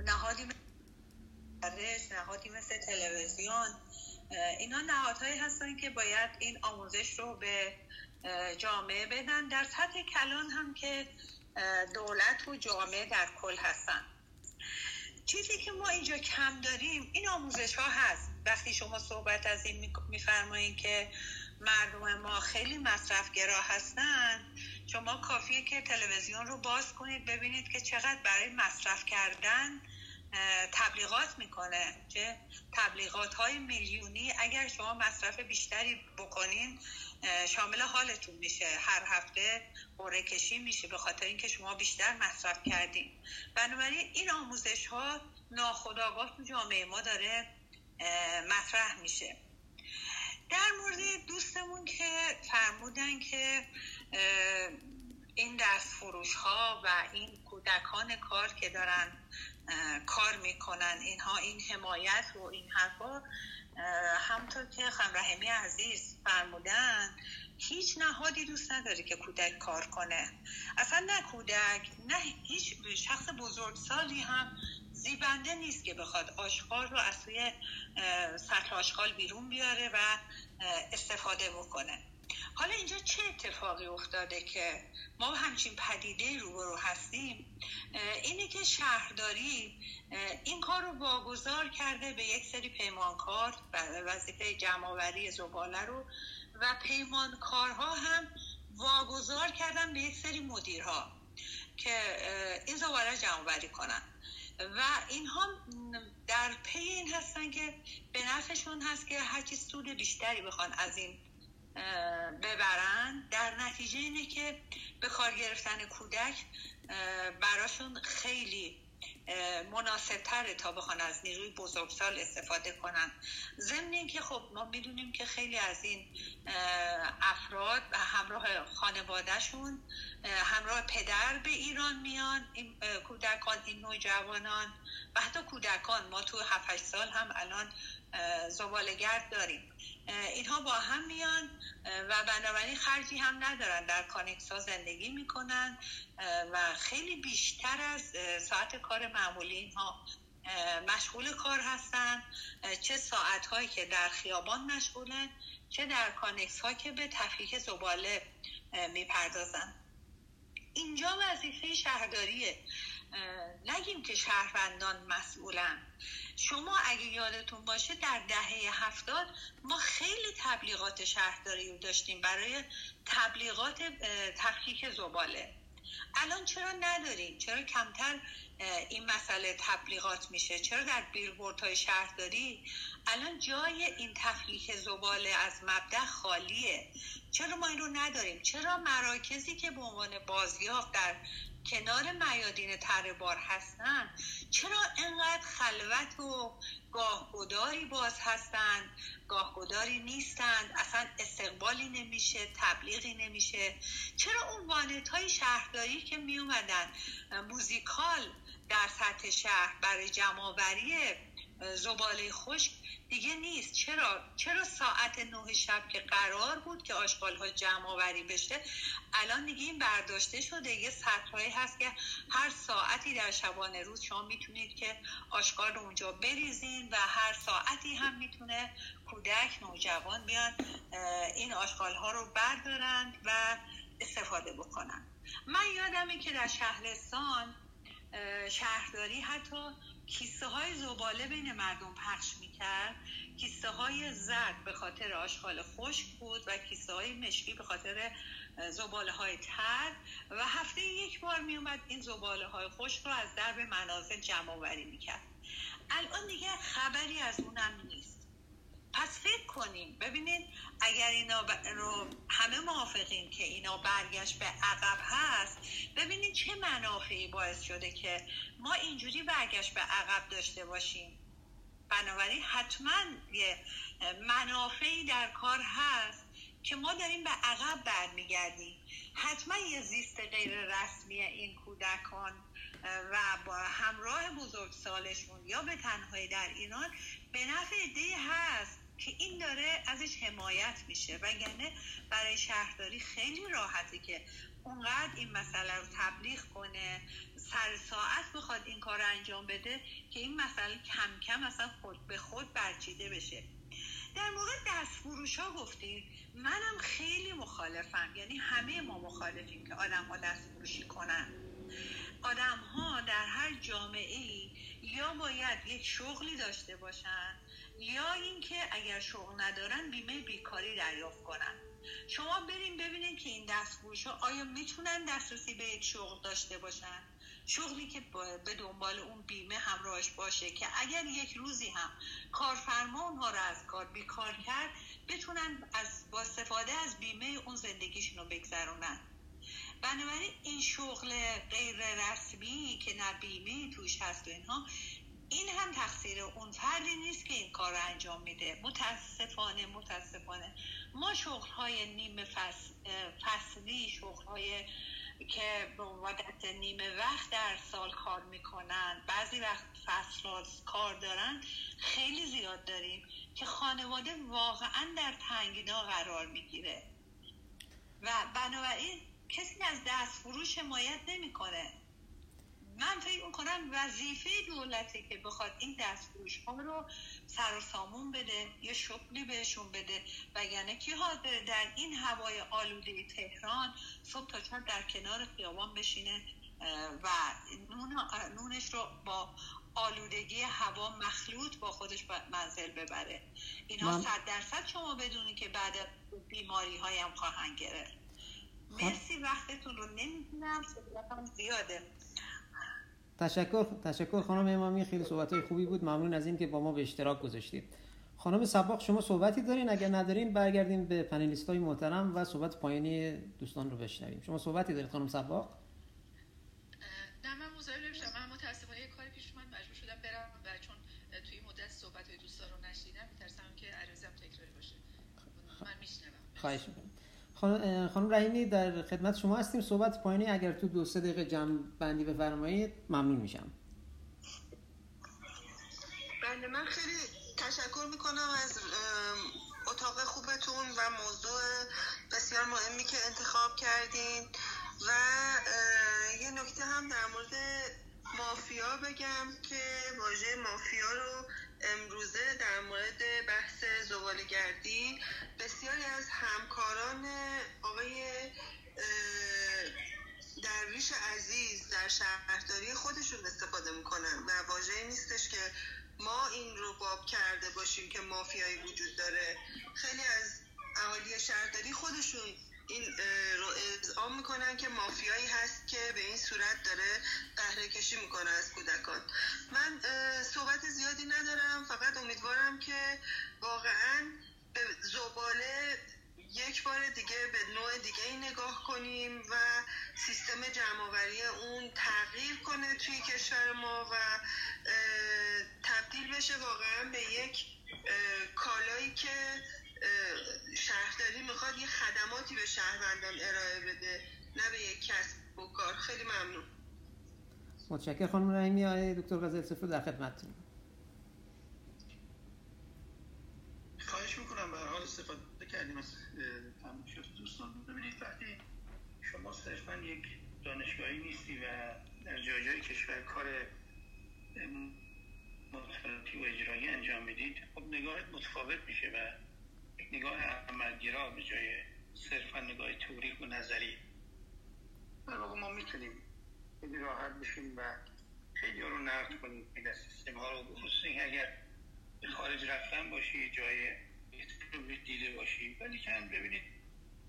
نهادی مثل نهادی مثل تلویزیون. اینا نهادهایی هستن که باید این آموزش رو به جامعه بدن. در سطح کلان هم که دولت و جامعه در کل هستن. چیزی که ما اینجا کم داریم این آموزش ها هست. وقتی شما صحبت از این میفرمایید که مردم ما خیلی مصرفگرا هستن شما کافیه که تلویزیون رو باز کنید ببینید که چقدر برای مصرف کردن تبلیغات می‌کنه. چه؟ تبلیغات های میلیونی. اگر شما مصرف بیشتری بکنین شامل حالتون میشه. هر هفته قره کشی میشه به خاطر اینکه شما بیشتر مصرف کردین. بنابراین این آموزش ها ناخداگاه تو جامعه ما داره مطرح میشه. در مورد دوستمون که فرمودن که این دست فروش ها و این کودکان کار که دارن کار می‌کنن. اینها این حمایت و این حرفا همطور که خمرحمی عزیز فرمودن هیچ نهادی دوست نداره که کودک کار کنه. اصلا نه کودک نه هیچ شخص بزرگسالی هم زیبنده نیست که بخواد آشغال رو از توی سطح آشغال بیرون بیاره و استفاده بکنه. حالا اینجا چه اتفاقی افتاده که ما همچین پدیده روبرو هستیم؟ اینه که شهرداری این کار رو واگذار کرده به یک سری پیمانکار وظیفه جمعآوری زباله رو و پیمانکارها هم واگذار کردن به یک سری مدیرها که این زباله جمعآوری کنن. و اینها در پی این هستن که به نفعشون هست که هرچی سود بیشتری بخوان از این ببرن. در نتیجه اینه که به کار گرفتن کودک براشون خیلی مناسب تره تا بخوان از نیروی بزرگسال استفاده کنن. ضمن که خب ما می‌دونیم که خیلی از این افراد همراه خانوادهشون همراه پدر به ایران میان این کودکان این نوجوانان و حتی کودکان. ما تو 7 سال هم الان زبالگرد داریم. اینها با هم میان و بنابراین خرجی هم ندارن. در کانکسا زندگی می‌کنن و خیلی بیشتر از ساعت کار معمولی اینها مشغول کار هستن. چه ساعت هایی که در خیابان مشغولن چه در کانکس ها که به تفکیک زباله می‌پردازن. اینجا وظیفه شهرداریه. نگیم که شهروندان مسئولن. شما اگه یادتون باشه در دهه هفتاد ما خیلی تبلیغات شهرداری رو داشتیم برای تبلیغات تفکیک زباله. الان چرا نداریم؟ چرا کمتر این مسئله تبلیغات میشه؟ چرا در بیلبورد های شهرداری الان جای این تفکیک زباله از مبدع خالیه؟ چرا ما این رو نداریم؟ چرا مراکزی که به عنوان بازیافت در کنار میادین تره بار هستن چرا انقدر خلوت و گاهگداری باز هستند گاهگداری نیستند اصلا استقبالی نمیشه تبلیغی نمیشه. چرا اون وانت های شهرداری که می اومدن موزیکال در سطح شهر برای جمعآوری زباله خشک دیگه نیست. چرا؟ چرا ساعت نه شب که قرار بود که آشغال ها جمع آوری بشه الان دیگه این برداشته شده. یه سطرهایی هست که هر ساعتی در شبانه روز شما می‌تونید که آشغال رو اونجا بریزین و هر ساعتی هم می‌تونه کودک نوجوان بیان این آشغال ها رو بردارند و استفاده بکنن. من یادمه که در شهرستان شهرداری حتی کیسه های زباله بین مردم پخش می‌کرد. کیسه های زرد به خاطر آشغال خشک بود و کیسه های مشکی به خاطر زباله های تر و هفته یک بار میومد این زباله های خشک رو از درب منازل جمع آوری می‌کرد. الان دیگه خبری از اونم نیست. پس فکر کنیم. ببینید اگر اینا رو همه موافقیم که اینا برگشت به عقب هست ببینید چه منافعی باعث شده که ما اینجوری برگشت به عقب داشته باشیم. بنابراین حتما یه منافعی در کار هست که ما داریم به عقب برمیگردیم. حتما یه زیست غیر رسمی این کودکان و با همراه بزرگسالشون یا به تنهایی در ایران به نفع عده هست که این داره ازش حمایت میشه. وگرنه برای شهرداری خیلی راحته که اونقدر این مسئله رو تبلیغ کنه سر ساعت بخواد این کار رو انجام بده که این مسئله کم کم اصلا خود به خود برچیده بشه. در مورد دست فروش ها گفتید منم خیلی مخالفم. یعنی همه ما مخالفیم که آدم ها دست فروشی کنن. آدم ها در هر جامعه ای یا باید یک شغلی داشته باشن یا اینکه اگر شغل ندارن بیمه بیکاری دریافت کنن. شما بریم ببینید که این دستفروش ها آیا می‌تونن دسترسی به یک شغل داشته باشن؟ شغلی که به دنبال اون بیمه همراهش باشه که اگر یک روزی هم کارفرما اونها رو از کار بیکار کرد بتونن از با استفاده از بیمه اون زندگیشون رو بگذرونن. بنابراین این شغل غیر رسمی که نه بیمه توش هست و اینها این هم تقصیر اون فردی نیست که این کار رو انجام میده. متاسفانه متاسفانه. ما شغل های نیمه فصلی شغل های که به مدت نیمه وقت در سال کار می‌کنن بعضی وقت فصل کار دارن خیلی زیاد داریم که خانواده واقعا در تنگنا قرار می‌گیره. و بنابراین کسی از دست فروش حمایت نمی‌کنه. من فکر می‌کنم وظیفه دولته که بخواد این دستفروش ها رو سر و سامون بده یا شغلی بهشون بده وگرنه کی حاضر در این هوای آلوده تهران صبح تا چند در کنار خیابان بشینه و نونش رو با آلودگی هوا مخلوط با خودش منزل ببره. اینها صد درصد شما بدونی که بعد بیماری هایم خواهند گرفت. خب. مرسی وقتتون رو نمی‌دونم زیاده. تشکر تشکر خانم امامی خیلی صحبت های خوبی بود. ممنون از این که با ما به اشتراک گذاشتید. خانم سباق شما صحبتی دارین؟ اگر ندارین برگردیم به پنلیست های محترم و صحبت پایانی دوستان رو بشنویم. شما صحبتی دارید خانم سباق؟ نه من مزاحم نمیشم. من متاسفانه یه کاری پیش اومد. مجبور شدم برم و چون توی مدت صحبت های دوستان رو نشیدم میترسم که عرضم تکراری باشه. من میشنوم. خواهش می‌کنم. خانم رحیمی در خدمت شما هستیم. صحبت پایینی اگر تو دو سه دقیقه جمع بندی بفرمایید ممنون میشم. بله من خیلی تشکر می‌کنم از اتاق خوبتون و موضوع بسیار مهمی که انتخاب کردین. و یه نکته هم در مورد مافیا بگم که واژه مافیا رو امروزه در مورد بحث زبالگردی بسیاری از همکاران آقای درویش عزیز در شهرداری خودشون استفاده می‌کنن و واژه نیستش که ما این رو باب کرده باشیم که مافیایی وجود داره. خیلی از اهالی شهرداری خودشون این رو اعزام می‌کنن که مافیایی هست که به این صورت داره قهره کشی می‌کنه از کودکان. من صحبت زیادی ندارم فقط امیدوارم که واقعا به زباله یک بار دیگه به نوع دیگه نگاه کنیم و سیستم جمعآوری اون تغییر کنه توی کشور ما و تبدیل بشه واقعا به یک کالایی که شهرداری می‌خواد یه خدماتی به شهروندان ارائه بده نه به یک کسب و کار. خیلی ممنون. متشکر خانم رحیمی آقای دکتر غزل سفر در خدمتتون. خواهش می‌کنم به حال استفاده کردیم از تماشات دوستان ببینید وقتی شما صرفا یک دانشگاهی نیستی و در جای جای کشور کار مطالعاتی و اجرایی انجام می‌دید خب نگاهت متفاوت میشه و نگاه عملگرا به جای صرفا نگاه توریک و نظری. در واقع ما می‌تونیم خیلی راحت بشیم و خیلی رو نقد کنیم. این سیستم ها رو بخصوص اگر به خارج رفتن باشی جای دیده باشی. ولی کن ببینید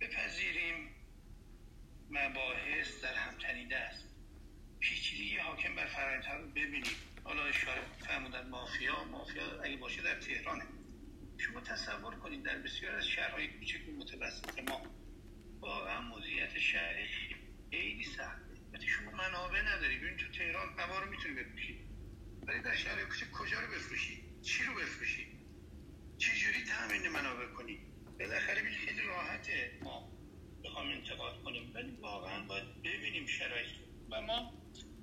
بپذیریم مباحث در هم تنیده است پیچیدگی حاکم بر فرهنگ رو ببینیم. حالا اشاره فرمودن مافیا مافیا اگه باشه در تهرانه. شما تصور کنید در بسیار از شهرهای کوچک متوسط ما واقعا مدیریت شهری خیلی سخته. وقتی شما منابع نداری ببین تو تهران هوا رو می‌تونی بفروشی ولی در شهر کوچک کجا رو بفروشی چی رو بفروشی چجوری تامین منابع کنی بالاخره ببین خیلی راحته. ما بخوام انتقاد کنیم ولی واقعا باید ببینیم شرایط. و ما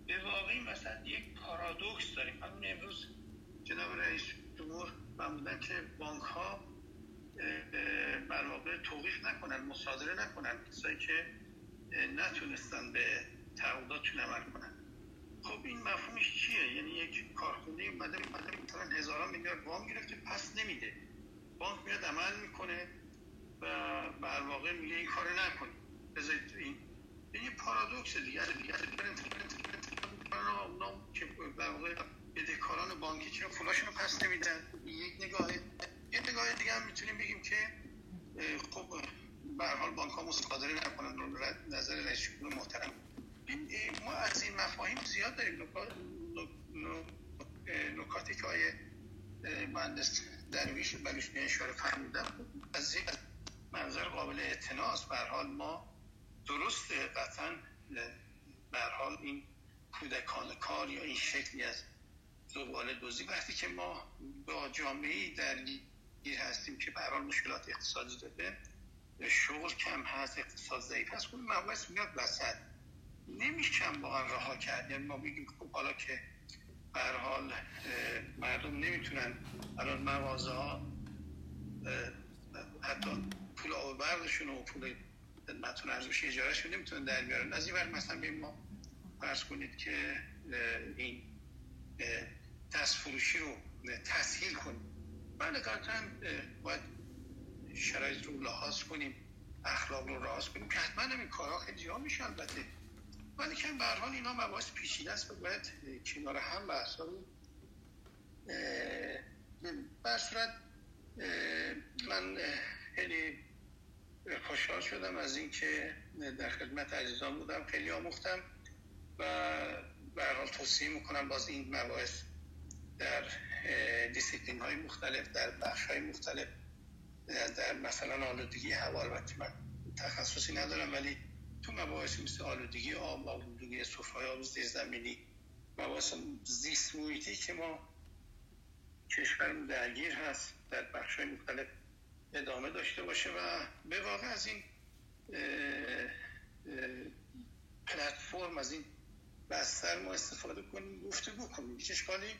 به واقعی مثلا یک پارادوکس داریم. همون امروز جناب رئیس جمهور فرمودن که بانک ها بر واقع توقیف نکنن مصادره نکنن کسایی که نتونستن به تعهداتشون عمل کنن خب این مفهومش چیه یعنی یک کارخونه اومده اومده مثلا هزاران میلیارد وام گرفته پس نمیده بانک میاد عمل می‌کنه و بر واقع میگه این کار نکنید بذارید این یعنی پارادوکس دیگر دیگر اونا که در واقع بدهکاران بانکی چرا پولاشون رو پس نمیدن. یک نگاه یه نگاه دیگه هم می‌تونیم بگیم که خب به حال بانک ها مصادره نکنن نظر رئیس جمهور محترم. ما از این مفاهیم زیاد داریم. نکاتی که آیه مهندس درویش بلوش اشاره فرمودن از این منظر قابل اعتناس به حال ما درست قطعا به حال این کودکان کار یا این شکلی از زباله دوزی وقتی که ما با جامعه درگیر هستیم که به حال مشکلات اقتصادی داده شغل کم هست اقتصاد ضعیف هست اون مباحث میاد وسط. نمیشم واقعا رها کرد. یعنی ما میگیم خب حالا که به حال مردم نمی‌تونن الان مغازه ها حتی پول آب بردشون و پول خدمتون ارزش اجارهشون نمی‌تونن در بیارن. از این وقت مثلا بیم ما فرض کنید که این دست فروشی رو تسهیل کنیم. بله قطعا باید شرایط رو لحاظ کنیم اخلاق رو راز کنیم که حتما این کارها خیلی جا میشه البته. ولی که به حال اینا مباحث پیچیده است باید کنار هم بحث رو صورت من خیلی خوشحال شدم از اینکه در خدمت عزیزان بودم خیلی آموختم و به حال توصیه می‌کنم باز این مباحث در دیسیپلین های مختلف در بخش های مختلف در مثلا آلودگی هوا البته من تخصصی ندارم ولی تو مباحث مثل آلودگی آب آلودگی صفرهای آب زیرزمینی مباحث زیست محیطی که ما کشورم درگیر هست در بخش های مختلف ادامه داشته باشه و به واقع از این پلتفرم از این بستر ما استفاده کنیم گفتگو کنیم هیچ اشکالی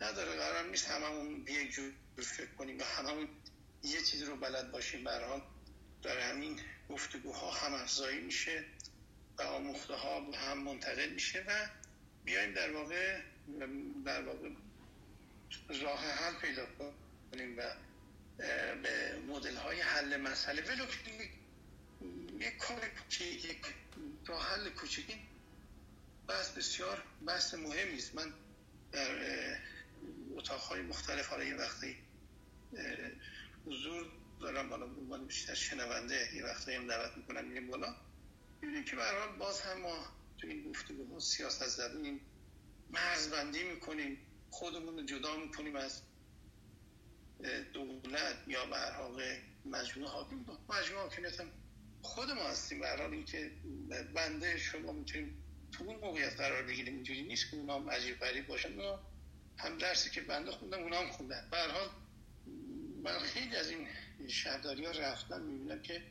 نداره قرار نیست هممون یک جور فکر کنیم و هممون یه چیز رو بلد باشیم. برحال در همین گفتگوها هم افزایی میشه و آموخته ها هم منتقل میشه و بیایم در واقع در واقع راه حل پیدا کنیم و به مدل های حل مسئله. ولو یک کار کوچیک یک راه حل کوچیکی بحث بسیار بحث مهمی است. من در اتاقهای مختلف. حالا یه وقتی حضور دارم بالا عنوان بیشتر شنونده یه وقتی هم دعوت می‌کنم میگم بالا. می‌بینیم که برحال باز هم ما تو این گفتگوها سیاست زدیم مرزبندی می‌کنیم خودمون رو جدا می‌کنیم از دولت یا به حال مجموعه حاکم مجموعه حاکمیت هم خود ما هستیم به حال اینکه بنده شما می‌تونیم تو اون موقعیت قرار بگیریم. اینجوری نیست که اونا هم عجیب غریب باشن. اونا هم درسی که بنده خوندم اونا هم خوندن. به حال من خیلی از این شهرداری ها رفتم می‌بینم که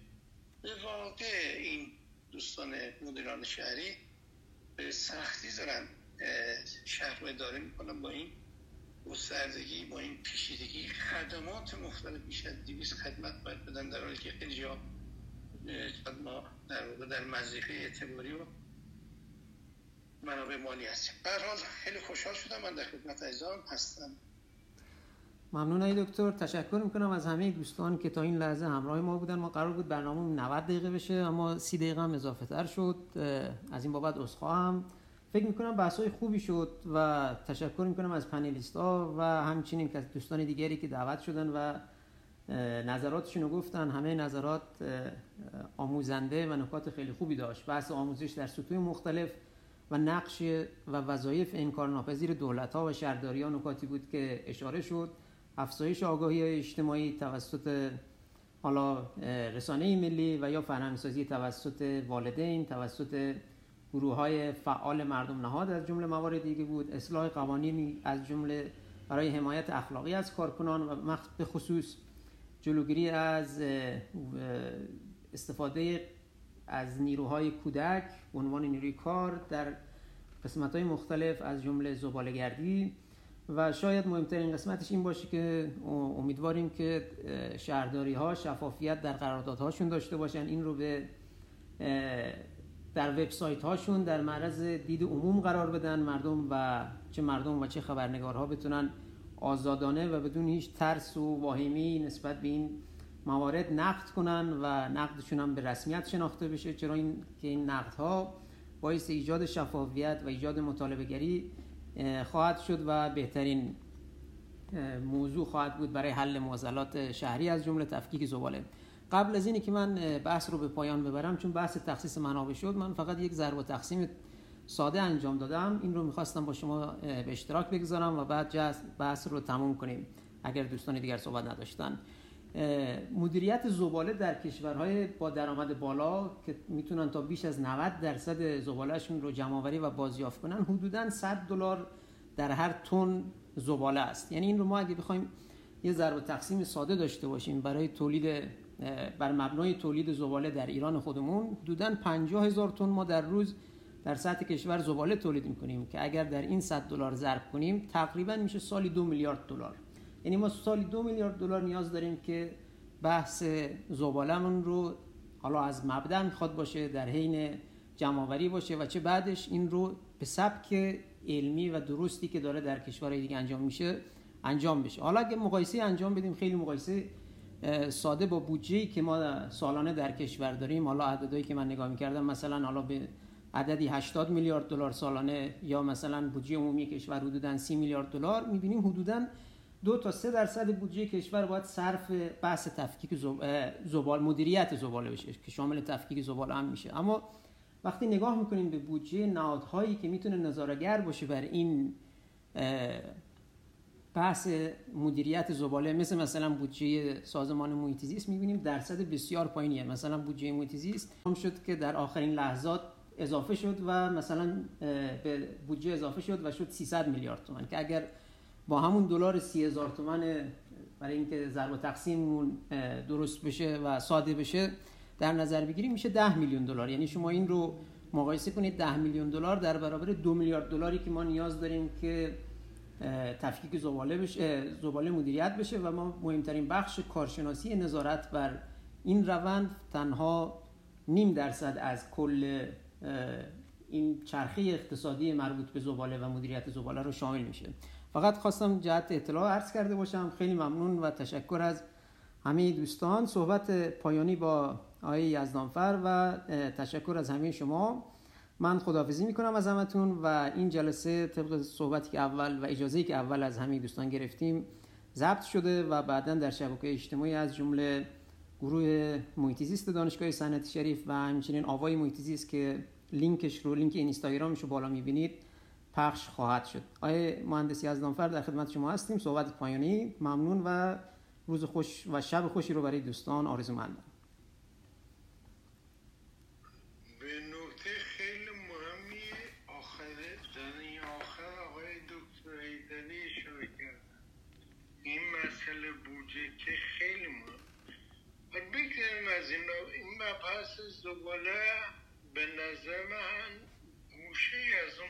به واقع این دوستان مدیران شهری به سختی دارن شهر رو اداره می‌کنن با این گستردگی با این پیشیدگی خدمات مختلف بیش 200 خدمت باید بدن در حالی که خیلی ما در در مزیقه اعتباری و منابع مالی هستیم. حال خیلی خوشحال شدم. من در خدمت عزیزان هستم. ممنون ای دکتر. تشکر می‌کنم از همه دوستان که تا این لحظه همراه ما بودن. ما قرار بود برنامه 90 دقیقه بشه اما 30 دقیقه هم اضافه تر شد از این بابت هم فکر می‌کنم بحث های خوبی شد و تشکر می‌کنم از پنلیست ها و همچنین که دوستان دیگری که دعوت شدن و نظراتشون رو گفتن. همه نظرات آموزنده و نکات خیلی خوبی داشت. بحث آموزش در سطوح مختلف. و نقش و وظایف انکارناپذیر دولت ها و شهرداری نکاتی بود که اشاره شد. افزایش آگاهی اجتماعی توسط حالا رسانه ملی و یا فرهنگسازی توسط والدین توسط گروه های فعال مردم نهاد از جمله موارد دیگه بود. اصلاح قوانینی از جمله برای حمایت اخلاقی از کارکنان و به خصوص جلوگیری از استفاده از نیروهای کودک به عنوان نیروی کار در قسمت های مختلف از جمله زبالگردی و شاید مهمترین قسمتش این باشه که امیدواریم که شهرداری ها شفافیت در قراردادهاشون داشته باشن. این رو به در وبسایت هاشون در معرض دید عموم قرار بدن. مردم و چه مردم و چه خبرنگارها بتونن آزادانه و بدون هیچ ترس و واهمی نسبت به این موارد نقد کنن و نقدشون هم به رسمیت شناخته بشه چرا این که این نقدها باعث ایجاد شفافیت و ایجاد مطالبه گری خواهد شد و بهترین موضوع خواهد بود برای حل معضلات شهری از جمله تفکیک زباله. قبل از اینی که من بحث رو به پایان ببرم چون بحث تخصیص منابع شد من فقط یک ضرب و تقسیم ساده انجام دادم. این رو می‌خواستم با شما به اشتراک بگذارم و بعد بحث رو تموم کنیم اگر دوستان دیگر صحبت نداشتن. مدیریت زباله در کشورهای با درآمد بالا که می‌تونن تا بیش از 90 درصد زبالهشون رو جمع و بازیافت کنن حدودا 100 دلار در هر تن زباله است. یعنی این رو ما اگه بخوایم یه ضرب تقسیم ساده داشته باشیم برای تولید بر مبنای تولید زباله در ایران خودمون حدودا 50 هزار تن ما در روز در سطح کشور زباله تولید می‌کنیم که اگر در این 100 دلار ضرب کنیم تقریبا میشه سالی دو میلیارد دلار. یعنی ما سالی دو میلیارد دلار نیاز داریم که بحث زبالمون رو حالا از مبدا می‌خواد باشه در حین جمعآوری باشه و چه بعدش این رو به سبک علمی و درستی که داره در کشورهای دیگه انجام میشه انجام بشه. حالا اگه مقایسه انجام بدیم خیلی مقایسه ساده با بودجه که ما سالانه در کشور داریم. حالا عددهایی که من نگاه می‌کردم مثلا حالا به عددی 80 میلیارد دلار سالانه یا مثلا بودجه عمومی کشور حدودا 30 میلیارد دلار می‌بینیم حدودا دو تا سه درصد بودجه کشور باید صرف بحث تفکیک زبال مدیریت زباله بشه که شامل تفکیک زباله هم میشه. اما وقتی نگاه می‌کنیم به بودجه نهادهایی که می‌تونه نظارگر باشه بر این بحث مدیریت زباله مثل مثلا بودجه سازمان محیط زیست می‌بینیم درصد بسیار پایینیه. مثلا بودجه محیط زیست شد که در آخرین لحظات اضافه شد و مثلا به بودجه اضافه شد و شد 300 میلیارد تومان که اگر با همون دلار سی هزار تومن برای اینکه ضرب و تقسیممون درست بشه و ساده بشه در نظر بگیریم میشه 10 میلیون دلار. یعنی شما این رو مقایسه کنید 10 میلیون دلار در برابر دو میلیارد دلاری که ما نیاز داریم که تفکیک زباله بشه زباله مدیریت بشه و ما مهمترین بخش کارشناسی نظارت بر این روند تنها نیم درصد از کل این چرخه اقتصادی مربوط به زباله و مدیریت زباله رو شامل میشه. فقط خواستم جهت اطلاع عرض کرده باشم. خیلی ممنون و تشکر از همه دوستان. صحبت پایانی با آقای یزدانفر و تشکر از همه شما. من خداحافظی می‌کنم از همتون و این جلسه طبق صحبتی که اول و اجازه‌ای که اول از همه دوستان گرفتیم ضبط شده و بعدا در شبکه اجتماعی از جمله گروه محیطیزیست دانشگاه صنعتی شریف و همچنین آوای محیطیزیست که لینکش رو لینک اینستاگرامش رو بالا می‌بینید. پخش خواهد شد. آیه مهندسی از دانفر در خدمت شما هستیم. صحبت پایانی. ممنون و روز خوش و شب خوشی رو برای دوستان آرزو مندم به نکته خیلی مهمی آخر در آخر آقای دکتر ایدنی اشاره کردن این مسئله بودجه که خیلی مهم. بگذاریم از این این مبحث زباله به نظر من گوشه از اون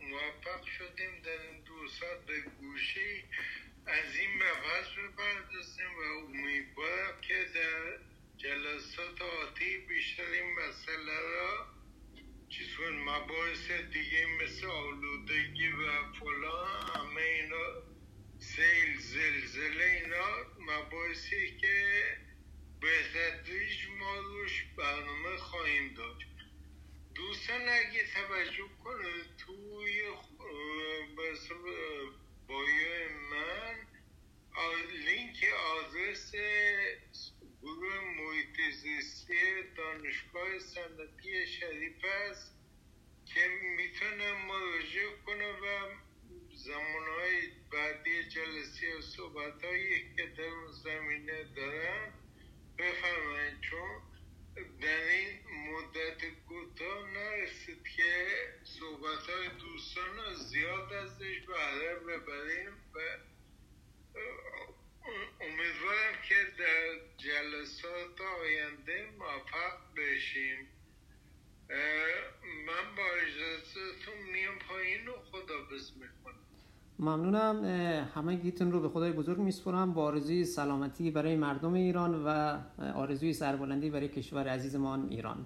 موفق شدیم در این دو ساعت به گوشه از این مبحث بپردازیم و امیدوارم که در جلسات آتی بیشتر این مسئله را چیزون مباحث دیگه مثل آلودگی و فلان همه اینا سیل زلزله اینا مباحثی که به تدریج ما روش برنامه خواهیم داشت. دوستان اگه توجه کنه توی بایو من لینک آدرس گروه محیط زیستی دانشگاه صنعتی شریف است که می‌تونه مراجعه کنه و زمانهای بعدی جلسه و صحبت هایی که در اون زمینه دارن بفرمایید. چون در این مدت کوتاه نرسید که صحبت های دوستان زیاد ازش بهره ببریم و امیدوارم که در جلسات آینده موفق بشیم. من با اجازتون میام پایین و خدا می‌کنم. ممنونم. همه گیتون رو به خدای بزرگ میسپرم. با آرزوی سلامتی برای مردم ایران و آرزوی سربلندی برای کشور عزیزمان ایران.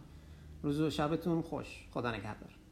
روز و شبتون خوش. خدا نگهدار.